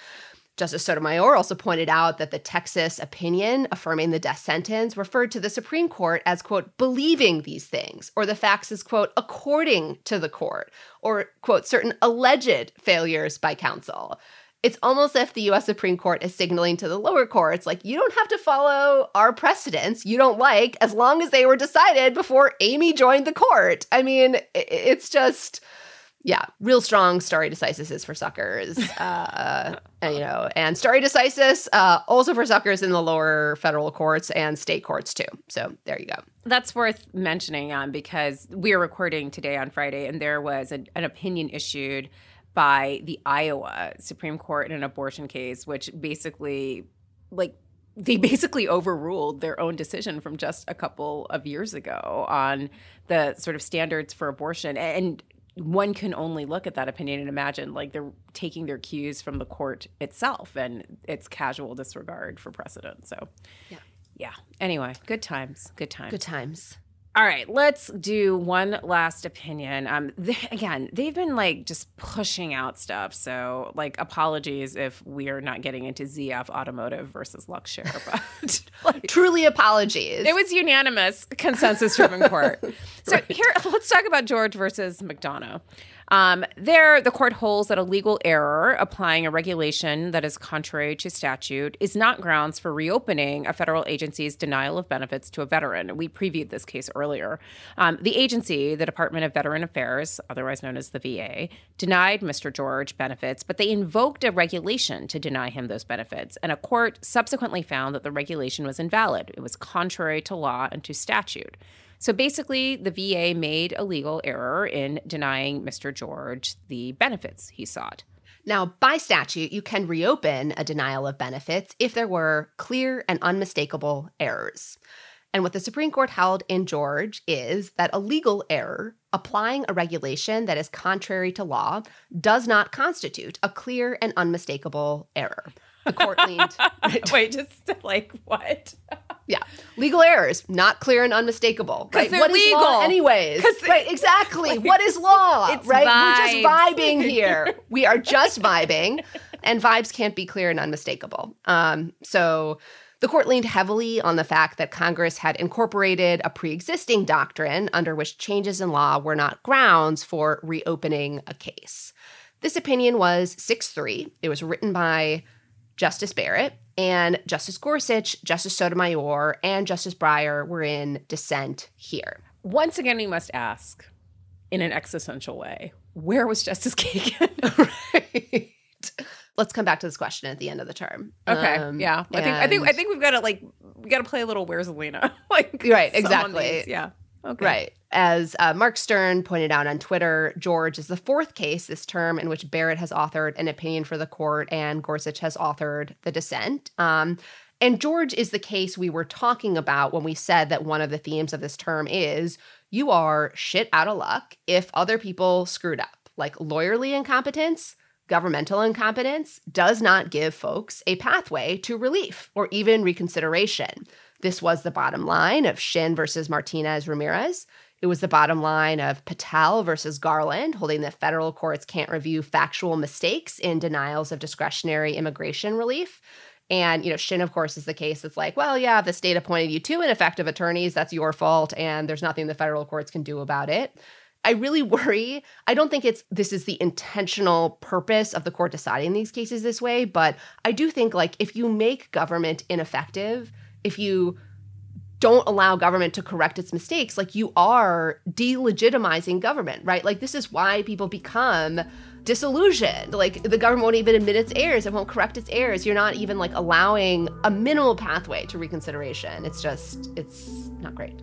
Speaker 2: Justice Sotomayor also pointed out that the Texas opinion affirming the death sentence referred to the Supreme Court as, quote, believing these things, or the facts as, quote, according to the court, or, quote, certain alleged failures by counsel. It's almost as if the US Supreme Court is signaling to the lower courts, like, you don't have to follow our precedents you don't like as long as they were decided before Amy joined the court. I mean, it's just yeah, real strong stare decisis is for suckers. Uh, and, you know, and stare decisis uh, also for suckers in the lower federal courts and state courts too. So there you go.
Speaker 3: That's worth mentioning um, because we are recording today on Friday, and there was a, an opinion issued by the Iowa Supreme Court in an abortion case, which basically like they basically overruled their own decision from just a couple of years ago on the sort of standards for abortion. And one can only look at that opinion and imagine like they're taking their cues from the court itself and its casual disregard for precedent. So,
Speaker 2: Yeah.
Speaker 3: yeah. Anyway, good times. Good times.
Speaker 2: Good times.
Speaker 3: All right, let's do one last opinion. Um, again, they've been like just pushing out stuff. So, like, apologies if we are not getting into ZF Automotive versus Luxshare, but like,
Speaker 2: Truly apologies.
Speaker 3: it was unanimous consensus driven court. So here, let's talk about George versus McDonough. Um, there, the court holds that a legal error applying a regulation that is contrary to statute is not grounds for reopening a federal agency's denial of benefits to a veteran. We previewed this case earlier. Um, the agency, the Department of Veteran Affairs, otherwise known as the VA, denied Mr. George benefits, but they invoked a regulation to deny him those benefits. And a court subsequently found that the regulation was invalid. It was contrary to law and to statute. So basically, the VA made a legal error in denying Mr. George the benefits he sought.
Speaker 2: Now, by statute, you can reopen a denial of benefits if there were clear and unmistakable errors. And what the Supreme Court held in George is that a legal error applying a regulation that is contrary to law does not constitute a clear and unmistakable error. The court leaned.
Speaker 3: Wait, just like what?
Speaker 2: Yeah, legal errors not clear and unmistakable. Right?
Speaker 3: they're
Speaker 2: What is law
Speaker 3: legal.
Speaker 2: anyways?
Speaker 3: 'Cause-
Speaker 2: right? Exactly. what is law?
Speaker 3: It's
Speaker 2: right? We're just vibing here. we are just vibing, and vibes can't be clear and unmistakable. Um, so. The court leaned heavily on the fact that Congress had incorporated a pre existing doctrine under which changes in law were not grounds for reopening a case. This opinion was 6 3. It was written by Justice Barrett and Justice Gorsuch, Justice Sotomayor, and Justice Breyer were in dissent here.
Speaker 3: Once again, we must ask in an existential way where was Justice Kagan?
Speaker 2: right. Let's come back to this question at the end of the term.
Speaker 3: Okay,
Speaker 2: Um,
Speaker 3: yeah, I think I think I think we've got to like we got to play a little "Where's Elena? like
Speaker 2: Right, exactly.
Speaker 3: these. Yeah. Okay.
Speaker 2: Right. As uh, Mark Stern pointed out on Twitter, George is the fourth case this term in which Barrett has authored an opinion for the court and Gorsuch has authored the dissent. Um, and George is the case we were talking about when we said that one of the themes of this term is you are shit out of luck if other people screwed up. Like lawyerly incompetence, governmental incompetence does not give folks a pathway to relief or even reconsideration. This was the bottom line of Shinn versus Martinez Ramirez. It was the bottom line of Patel versus Garland, holding that federal courts can't review factual mistakes in denials of discretionary immigration relief. And, you know, Shinn, of course, is the case that's like, well, yeah, the state appointed you two ineffective attorneys. That's your fault. And there's nothing the federal courts can do about it. I really worry. I don't think it's this is the intentional purpose of the court deciding these cases this way, but I do think like if you make government ineffective, if you don't allow government to correct its mistakes, like you are delegitimizing government, right? Like this is why people become disillusioned. Like the government won't even admit its errors, it won't correct its errors. You're not even like allowing a minimal pathway to reconsideration. It's just it's not great.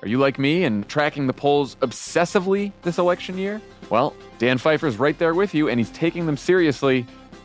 Speaker 4: Are you like me and tracking the polls obsessively this election year? Well, Dan Pfeiffer's right there with you, and he's taking them seriously,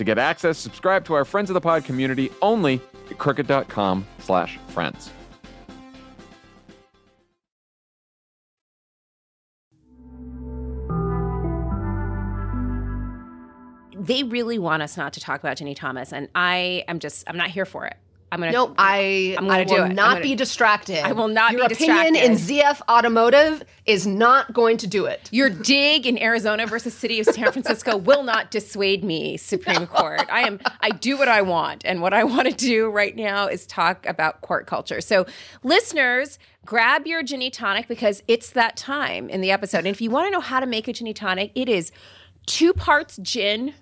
Speaker 4: To get access, subscribe to our Friends of the Pod community only at crooked.com slash friends.
Speaker 3: They really want us not to talk about Ginny Thomas, and I am just I'm not here for it. I'm gonna
Speaker 2: No, I,
Speaker 3: I'm gonna
Speaker 2: I
Speaker 3: do
Speaker 2: will not
Speaker 3: gonna-
Speaker 2: be distracted.
Speaker 3: I will not be distracted.
Speaker 2: Your
Speaker 3: be
Speaker 2: opinion in. ZF Automotive is not going to do it.
Speaker 3: Your dig in Arizona versus City of San Francisco will not dissuade me, Supreme Court. I am I do what I want, and what I want to do right now is talk about court culture. So, listeners, grab your Ginny tonic because it's that time in the episode. And if you want to know how to make a Ginny tonic, it is two parts gin,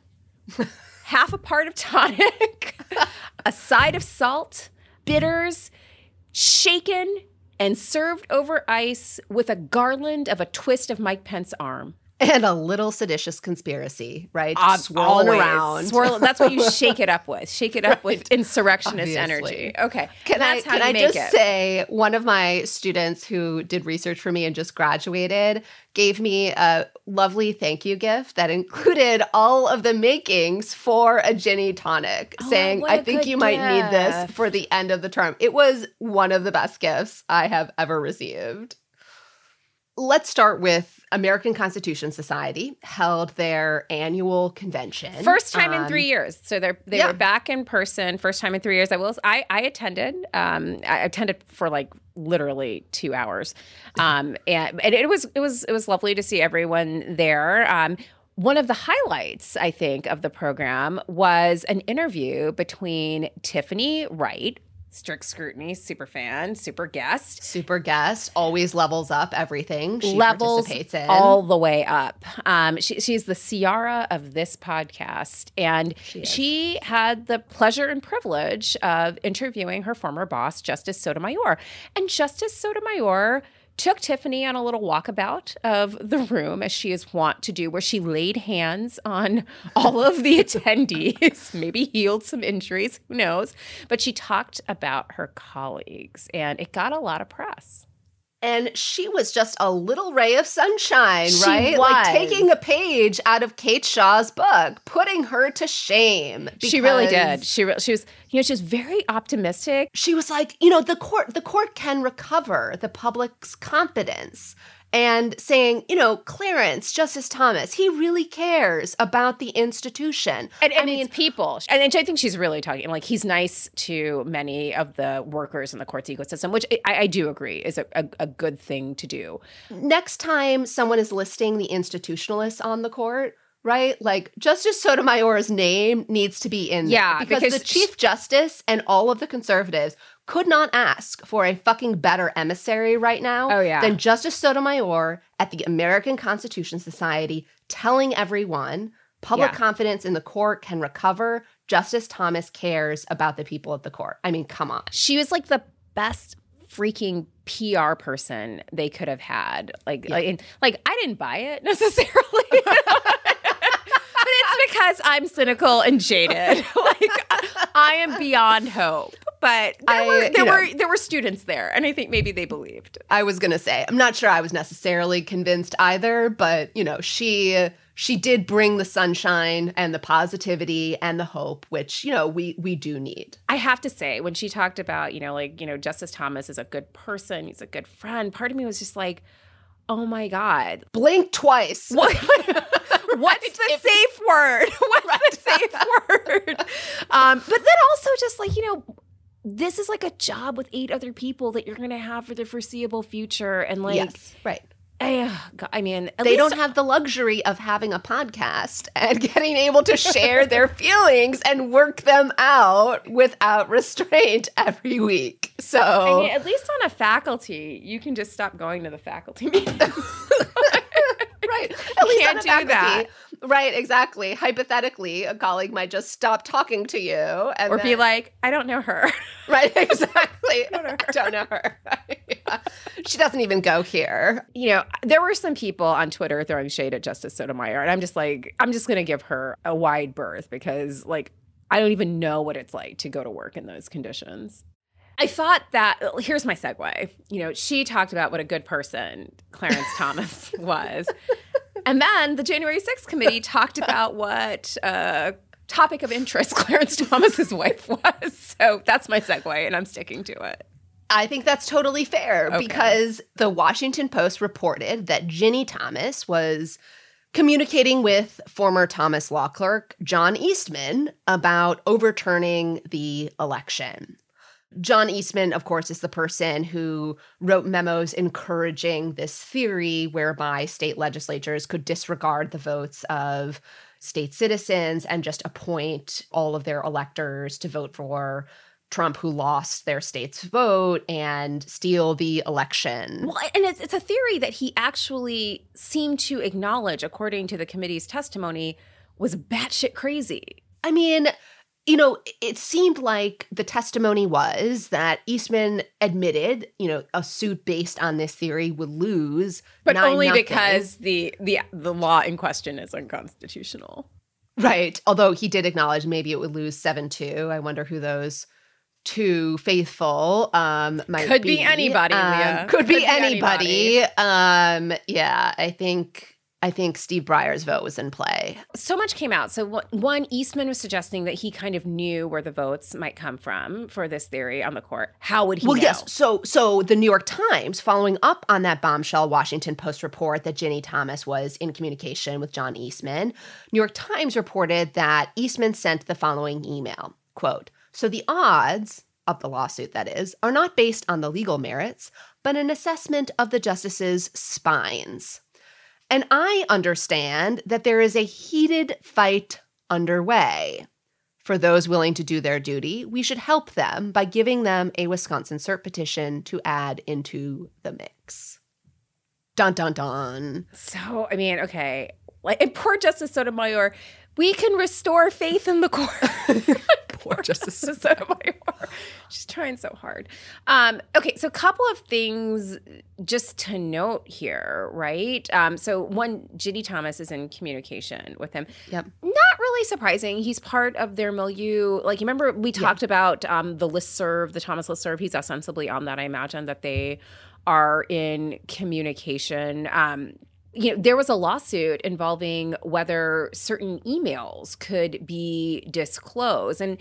Speaker 3: half a part of tonic, a side of salt, bitters, shaken and served over ice with a garland of a twist of Mike Pence's arm.
Speaker 2: And a little seditious conspiracy, right? Swirling
Speaker 3: always.
Speaker 2: around.
Speaker 3: Swirl, that's what you shake it up with. Shake it up with insurrectionist
Speaker 2: Obviously.
Speaker 3: energy. Okay.
Speaker 2: Can I
Speaker 3: how
Speaker 2: can
Speaker 3: you
Speaker 2: I
Speaker 3: make
Speaker 2: just
Speaker 3: it.
Speaker 2: say one of my students who did research for me and just graduated gave me a lovely thank you gift that included all of the makings for a Ginny tonic,
Speaker 3: Oh,
Speaker 2: saying, "I think you might need this for the end of the term." It was one of the best gifts I have ever received. Let's start with American Constitution Society held their annual convention.
Speaker 3: First time in
Speaker 2: Um,
Speaker 3: three years. So they're they
Speaker 2: yeah.
Speaker 3: were back in person. First time in three years. I will. I I attended. Um, I attended for like literally two hours. Um, and, and it was it was it was lovely to see everyone there. Um. One of the highlights, I think, of the program was an interview between Tiffany Wright, strict scrutiny, super fan, super guest,
Speaker 2: super guest always levels up everything she
Speaker 3: levels
Speaker 2: participates in.
Speaker 3: all the way up. Um, she, she's the Ciara of this podcast, and she,
Speaker 2: is.
Speaker 3: had the pleasure and privilege of interviewing her former boss, Justice Sotomayor. And Justice Sotomayor took Tiffany on a little walkabout of the room, as she is wont to do, where she laid hands on all of the attendees, maybe healed some injuries, who knows? But she talked about her colleagues, and it got a lot of press.
Speaker 2: And she was just a little ray of sunshine,
Speaker 3: She
Speaker 2: right? Like taking a page out of Kate Shaw's book, putting her to shame.
Speaker 3: She really did. She re- she was you know she was very optimistic.
Speaker 2: She was like, you know, the court the court can recover the public's confidence. And saying, you know, Clarence, Justice Thomas, he really cares about the institution.
Speaker 3: And,
Speaker 2: I mean,
Speaker 3: people. And, and I think she's really talking like he's nice to many of the workers in the court's ecosystem, which I, I do agree is a, a, a good thing to do.
Speaker 2: next time someone is listing the institutionalists on the court, right? Like Justice Sotomayor's name needs to be in there
Speaker 3: Yeah,
Speaker 2: because,
Speaker 3: because
Speaker 2: the Chief Justice and all of the conservatives could not ask for a fucking better emissary right now
Speaker 3: Oh, yeah.
Speaker 2: than Justice Sotomayor at the American Constitution Society telling everyone public
Speaker 3: Yeah.
Speaker 2: confidence in the court can recover. Justice Thomas cares about the people of the court. I mean, come on.
Speaker 3: She was like the best freaking PR person they could have had. Like, like, and, like I didn't buy it necessarily. Because I'm cynical and jaded. like I am beyond hope. But there
Speaker 2: I-
Speaker 3: were there
Speaker 2: know.
Speaker 3: were there were students there, and I think maybe they believed.
Speaker 2: I was gonna say, I'm not sure I was necessarily convinced either, but you know, she she did bring the sunshine and the positivity and the hope, which you know we we do need.
Speaker 3: I have to say, when she talked about, you know, like, you know, Justice Thomas is a good person, he's a good friend, part of me was just like, oh my God.
Speaker 2: Blink twice.
Speaker 3: What, what's the
Speaker 2: If-
Speaker 3: safe word? What's the safe word? Um, but then also just like, you know, this is like a job with eight other people that you're going to have for the foreseeable future. And like,
Speaker 2: yes, right.
Speaker 3: Eh, I mean,
Speaker 2: They don't have the luxury of having a podcast and getting able to share their feelings and work them out without restraint every week. So
Speaker 3: I mean, at least on a faculty, you can just stop going to the faculty meetings.
Speaker 2: Right. At least
Speaker 3: can't do
Speaker 2: faculty.
Speaker 3: that.
Speaker 2: Right, exactly. Hypothetically, a colleague might just stop talking to you and
Speaker 3: or be like, I don't know her.
Speaker 2: Right, exactly. I Don't know her. Yeah. She doesn't even go here.
Speaker 3: you know, there were some people on Twitter throwing shade at Justice Sotomayor, and I'm just like, I'm just gonna give her a wide berth because, like, I don't even know what it's like to go to work in those conditions. I thought that here's my segue. You know, she talked about what a good person Clarence Thomas was. And then the January 6th committee talked about what uh, topic of interest Clarence Thomas's wife was. So that's my segue, and I'm sticking to it.
Speaker 2: I think that's totally fair
Speaker 3: Okay.
Speaker 2: because the Washington Post reported that Ginny Thomas was communicating with former Thomas law clerk John Eastman about overturning the election. John Eastman, of course, is the person who wrote memos encouraging this theory whereby state legislatures could disregard the votes of state citizens and just appoint all of their electors to vote for Trump, who lost their state's vote, and steal the election.
Speaker 3: Well, and it's, it's a theory that he actually seemed to acknowledge, according to the committee's testimony, was batshit crazy.
Speaker 2: I mean, you know, it seemed like the testimony was that Eastman admitted, you know, a suit based on this theory would lose,
Speaker 3: but only
Speaker 2: nothing.
Speaker 3: because the the the law in question is unconstitutional.
Speaker 2: Right. Although he did acknowledge maybe it would lose seven two. I wonder who those two faithful um might be.
Speaker 3: could
Speaker 2: be,
Speaker 3: be anybody.
Speaker 2: Um,
Speaker 3: Leah.
Speaker 2: could, be,
Speaker 3: be
Speaker 2: anybody.
Speaker 3: anybody.
Speaker 2: Um. Yeah. I think. I think Steve Breyer's vote was in play.
Speaker 3: So much came out. So one, Eastman was suggesting that he kind of knew where the votes might come from for this theory on the court. How would he?
Speaker 2: Well,
Speaker 3: know?
Speaker 2: yes. So, so the New York Times, following up on that bombshell Washington Post report that Ginny Thomas was in communication with John Eastman, New York Times reported that Eastman sent the following email: "Quote: So the odds." Of the lawsuit, that is, are not based on the legal merits, but an assessment of the justices' spines. And I understand that there is a heated fight underway. For those willing to do their duty, we should help them by giving them a Wisconsin cert petition to add into the mix. Dun dun dun.
Speaker 3: So I mean, okay, like and poor Justice Sotomayor, we can restore faith in the court. poor Justice Sotomayor, she's trying so hard. Um, okay, so a couple of things just to note here, right? Um, so one, Ginny Thomas is in communication with him.
Speaker 2: Yep.
Speaker 3: Not really surprising. He's part of their milieu. Like, you remember we talked about um, the listserv, the Thomas listserv. He's ostensibly on that. I imagine that they are in communication. Um, you know, there was a lawsuit involving whether certain emails could be disclosed. And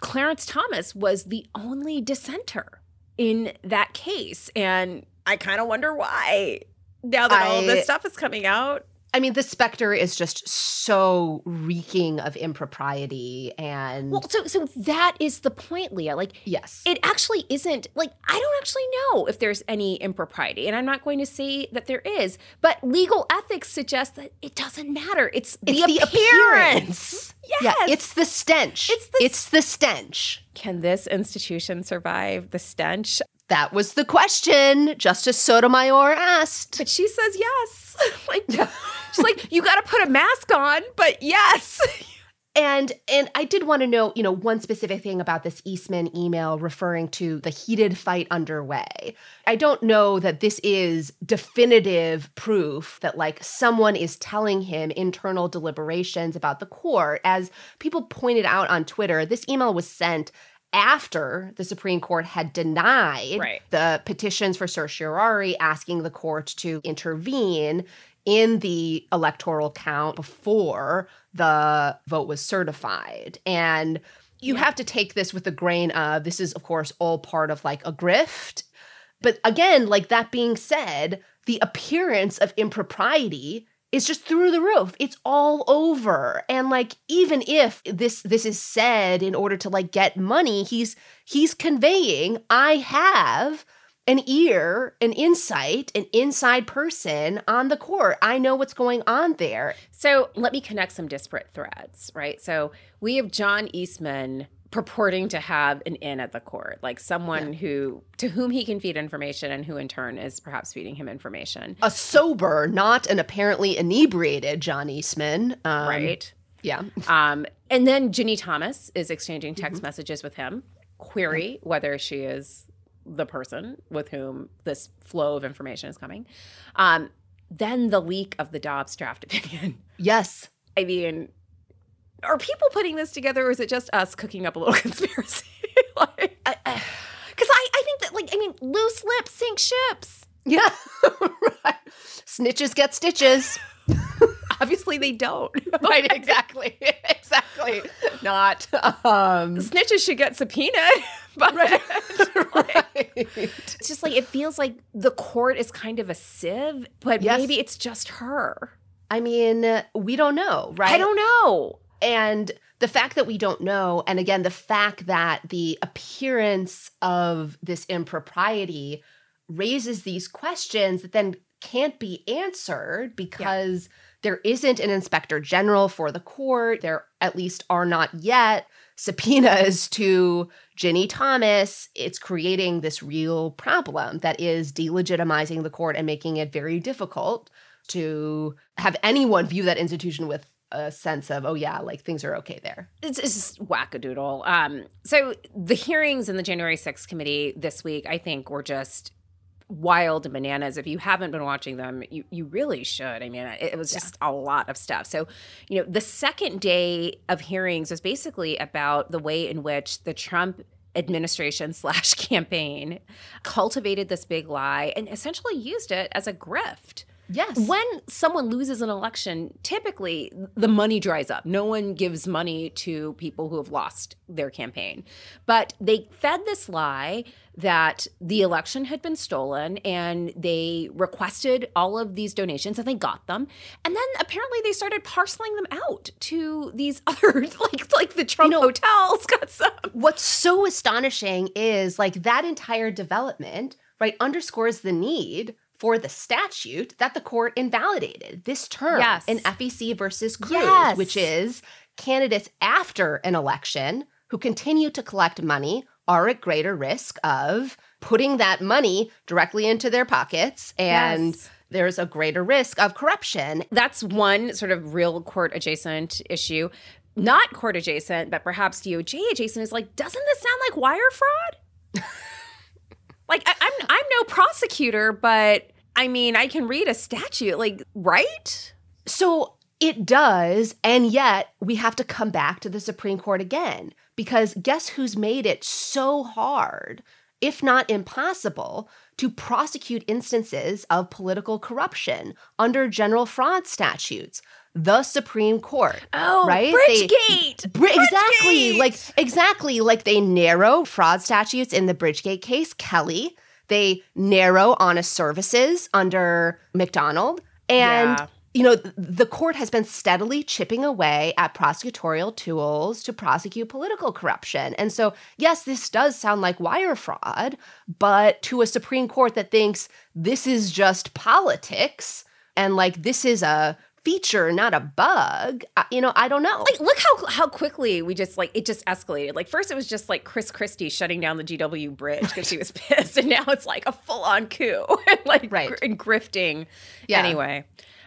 Speaker 3: Clarence Thomas was the only dissenter in that case. And I kind of wonder why now that all this stuff is coming out.
Speaker 2: I mean, the specter is just so reeking of impropriety and
Speaker 3: Well, so so that is the point, Leah. Like
Speaker 2: yes.
Speaker 3: it actually isn't like I don't actually know if there's any impropriety, and I'm not going to say that there is, but legal ethics suggests that it doesn't matter. It's,
Speaker 2: It's
Speaker 3: the,
Speaker 2: the
Speaker 3: appearance. Yes.
Speaker 2: Yeah, it's the stench.
Speaker 3: It's the-
Speaker 2: it's the stench.
Speaker 3: Can this institution survive the stench?
Speaker 2: That was the question Justice Sotomayor asked.
Speaker 3: But she says yes. like she's like, you got to put a mask on, but yes.
Speaker 2: And and I did want to know, you know, one specific thing about this Eastman email referring to the heated fight underway. I don't know that this is definitive proof that like someone is telling him internal deliberations about the court. As people pointed out on Twitter, this email was sent after the Supreme Court had denied
Speaker 3: Right.
Speaker 2: the petitions for certiorari asking the court to intervene in the electoral count before the vote was certified. And you have to take this with a grain of this is, of course, all part of like a grift. But again, like that being said, the appearance of impropriety is just through the roof. It's all over. And like even if this this is said in order to like get money, he's he's conveying I have an ear, an insight, an inside person on the court. I know what's going on there.
Speaker 3: So let me connect some disparate threads, right? So we have John Eastman purporting to have an in at the court, like someone who to whom he can feed information and who in turn is perhaps feeding him information.
Speaker 2: A sober, not an apparently inebriated John Eastman. Um,
Speaker 3: right.
Speaker 2: Yeah.
Speaker 3: Um, and then Ginny Thomas is exchanging text messages with him, query whether she is the person with whom this flow of information is coming. Um, then the leak of the Dobbs draft opinion.
Speaker 2: Yes.
Speaker 3: I mean, are people putting this together or is it just us cooking up a little conspiracy? like, because I, I, think that, like, I mean, loose lips sink ships.
Speaker 2: Yeah. right. Snitches get stitches.
Speaker 3: Obviously, they don't.
Speaker 2: right, exactly. exactly. Not um
Speaker 3: Snitches should get subpoenaed. But
Speaker 2: right.
Speaker 3: it's just like, it feels like the court is kind of a sieve, but
Speaker 2: Yes.
Speaker 3: maybe it's just her.
Speaker 2: I mean, we don't know, right?
Speaker 3: I don't know.
Speaker 2: And the fact that we don't know, and again, the fact that the appearance of this impropriety raises these questions that then can't be answered because there isn't an inspector general for the court. There, at least, are not yet subpoenas to Ginny Thomas. It's creating this real problem that is delegitimizing the court and making it very difficult to have anyone view that institution with a sense of, oh yeah, like things are okay there.
Speaker 3: It's, it's just wackadoodle. Um, so the hearings in the January 6th committee this week, I think, were just wild and bananas. If you haven't been watching them, you, you really should. I mean, it, it was just a lot of stuff. So, you know, the second day of hearings was basically about the way in which the Trump administration slash campaign cultivated this big lie and essentially used it as a grift.
Speaker 2: Yes.
Speaker 3: When someone loses an election, typically the money dries up. No one gives money to people who have lost their campaign. But they fed this lie that the election had been stolen and they requested all of these donations and they got them. And then apparently they started parceling them out to these other like like the Trump
Speaker 2: You know-
Speaker 3: hotels got some.
Speaker 2: What's so astonishing is like that entire development, right, underscores the need for the statute that the court invalidated this term
Speaker 3: Yes.
Speaker 2: in FEC versus Cruz,
Speaker 3: Yes.
Speaker 2: which is candidates after an election who continue to collect money are at greater risk of putting that money directly into their pockets and
Speaker 3: Yes.
Speaker 2: there's a greater risk of corruption.
Speaker 3: That's one sort of real court adjacent issue. Not court adjacent, but perhaps DOJ adjacent is like, doesn't this sound like wire fraud? like I, I'm I'm no prosecutor, but I mean I can read a statute, like right?
Speaker 2: So it does, and yet we have to come back to the Supreme Court again because guess who's made it so hard, if not impossible, to prosecute instances of political corruption under general fraud statutes? The Supreme Court.
Speaker 3: Oh,
Speaker 2: right? They-
Speaker 3: Bridgegate.
Speaker 2: Exactly like exactly like they narrow fraud statutes in the Bridgegate case, Kelly. They narrow honest services under McDonnell, and
Speaker 3: Yeah.
Speaker 2: you know the court has been steadily chipping away at prosecutorial tools to prosecute political corruption. And so, yes, this does sound like wire fraud, but to a Supreme Court that thinks this is just politics and like this is a feature, not a bug, I- you know, I don't know.
Speaker 3: Like, look how how quickly we just like it just escalated. Like first it was just like Chris Christie shutting down the GW bridge because he was pissed, and now it's like a full on coup and like
Speaker 2: Right.
Speaker 3: gr- and grifting.
Speaker 2: Yeah.
Speaker 3: Anyway,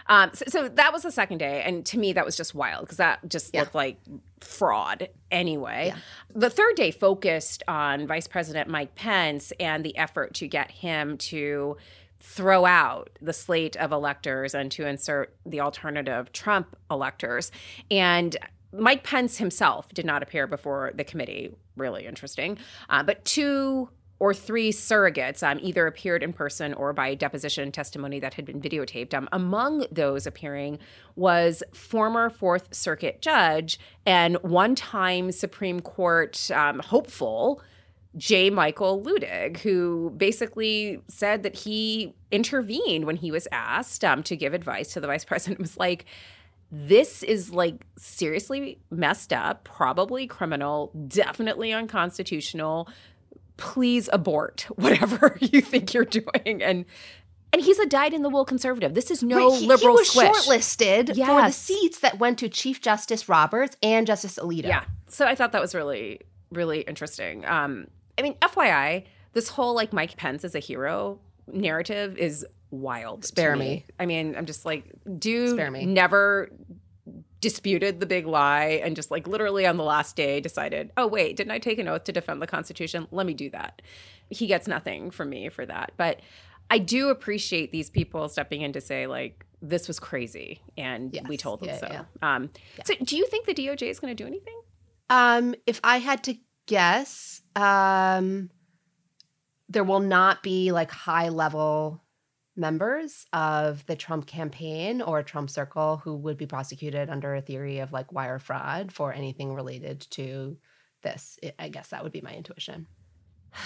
Speaker 3: um, so, so that was the second day, and to me that was just wild because that just
Speaker 2: Yeah.
Speaker 3: looked like fraud. Anyway, the third day focused on Vice President Mike Pence and the effort to get him to throw out the slate of electors and to insert the alternative Trump electors. And Mike Pence himself did not appear before the committee. Really interesting. Uh, but two or three surrogates um, either appeared in person or by deposition testimony that had been videotaped. Um, among those appearing was former Fourth Circuit judge and one time Supreme Court um, hopeful. J. Michael Luttig, who basically said that he intervened when he was asked um, to give advice to the vice president. Was like, this is like seriously messed up, probably criminal, definitely unconstitutional. Please abort whatever you think you're doing. And and he's a dyed in the wool conservative. This is no
Speaker 2: Right, he,
Speaker 3: liberal
Speaker 2: he was
Speaker 3: squish.
Speaker 2: shortlisted for the seats that went to Chief Justice Roberts and Justice Alito.
Speaker 3: Yeah. So I thought that was really, really interesting. Um, I mean, FYI, this whole like Mike Pence as a hero narrative is wild.
Speaker 2: Spare me.
Speaker 3: I mean, I'm just like, dude
Speaker 2: Spare me.
Speaker 3: never disputed the big lie and just like literally on the last day decided, oh, wait, didn't I take an oath to defend the Constitution? Let me do that. He gets nothing from me for that. But I do appreciate these people stepping in to say, like, this was crazy. And we told them
Speaker 2: Yeah,
Speaker 3: so.
Speaker 2: yeah.
Speaker 3: Um, So do you think the DOJ is going to do anything?
Speaker 2: Um, if I had to guess, um, there will not be like high level members of the Trump campaign or Trump circle who would be prosecuted under a theory of like wire fraud for anything related to this. I- I guess that would be my intuition.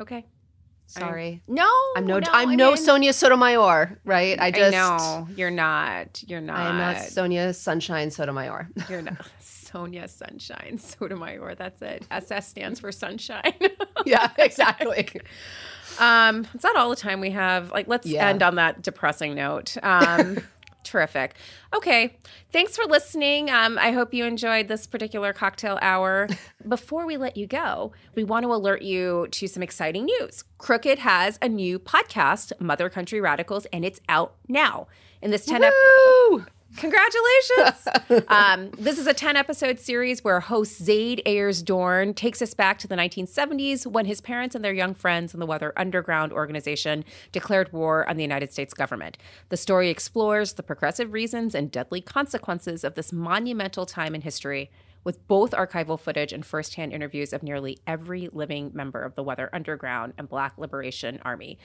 Speaker 3: Okay.
Speaker 2: Sorry.
Speaker 3: No,
Speaker 2: I'm no,
Speaker 3: no
Speaker 2: I'm
Speaker 3: I
Speaker 2: no
Speaker 3: mean-
Speaker 2: Sonia Sotomayor, right? I just
Speaker 3: know you're not. You're not.
Speaker 2: I am not Sonia Sunshine Sotomayor.
Speaker 3: You're not. Sonia Sunshine Sotomayor. That's it. SS stands for sunshine.
Speaker 2: yeah, exactly.
Speaker 3: um, is that all the time we have? Like, let's
Speaker 2: Yeah.
Speaker 3: end on that depressing note. Um, terrific. Okay. Thanks for listening. Um, I hope you enjoyed this particular cocktail hour. Before we let you go, we want to alert you to some exciting news. Crooked has a new podcast, Mother Country Radicals, and it's out now. In this 10 ep-
Speaker 2: Woo!
Speaker 3: Congratulations. um, this is a 10 episode series where host Zayd Ayers Dohrn takes us back to the 1970s when his parents and their young friends in the Weather Underground organization declared war on the United States government. The story explores the progressive reasons and deadly consequences of this monumental time in history with both archival footage and firsthand interviews of nearly every living member of the Weather Underground and Black Liberation Army.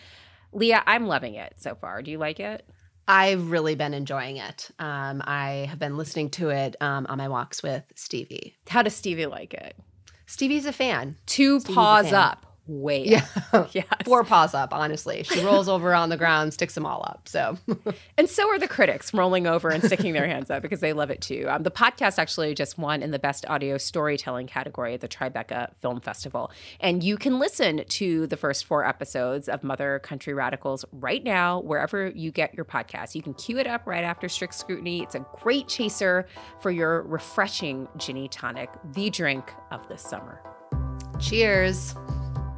Speaker 3: Leah, I'm loving it so far. Do you like it?
Speaker 2: I've really been enjoying it. Um, I have been listening to it um, on my walks with Stevie.
Speaker 3: How does Stevie like it?
Speaker 2: Stevie's a fan.
Speaker 3: Two
Speaker 2: Stevie's
Speaker 3: paws
Speaker 2: fan.
Speaker 3: up. Way
Speaker 2: Yeah.
Speaker 3: up. Yes.
Speaker 2: Four paws up, honestly. She rolls over on the ground, sticks them all up. So
Speaker 3: And so are the critics rolling over and sticking their hands up because they love it too. Um, the podcast actually just won in the best audio storytelling category at the Tribeca Film Festival. And you can listen to the first four episodes of Mother Country Radicals right now, wherever you get your podcast. You can cue it up right after Strict Scrutiny. It's a great chaser for your refreshing Ginny Tonic, the drink of this summer.
Speaker 2: cheers.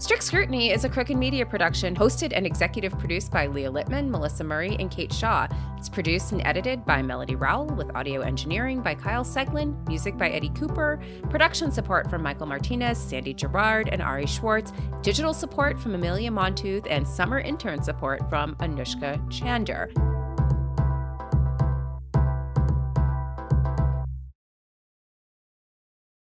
Speaker 3: Strict Scrutiny is a Crooked Media production, hosted and executive produced by Leah Littman, Melissa Murray, and Kate Shaw. It's produced and edited by Melody Rowell, with audio engineering by Kyle Seglin, music by Eddie Cooper, production support from Michael Martinez, Sandy Gerard, and Ari Schwartz, digital support from Amelia Montooth, and summer intern support from Anushka Chander.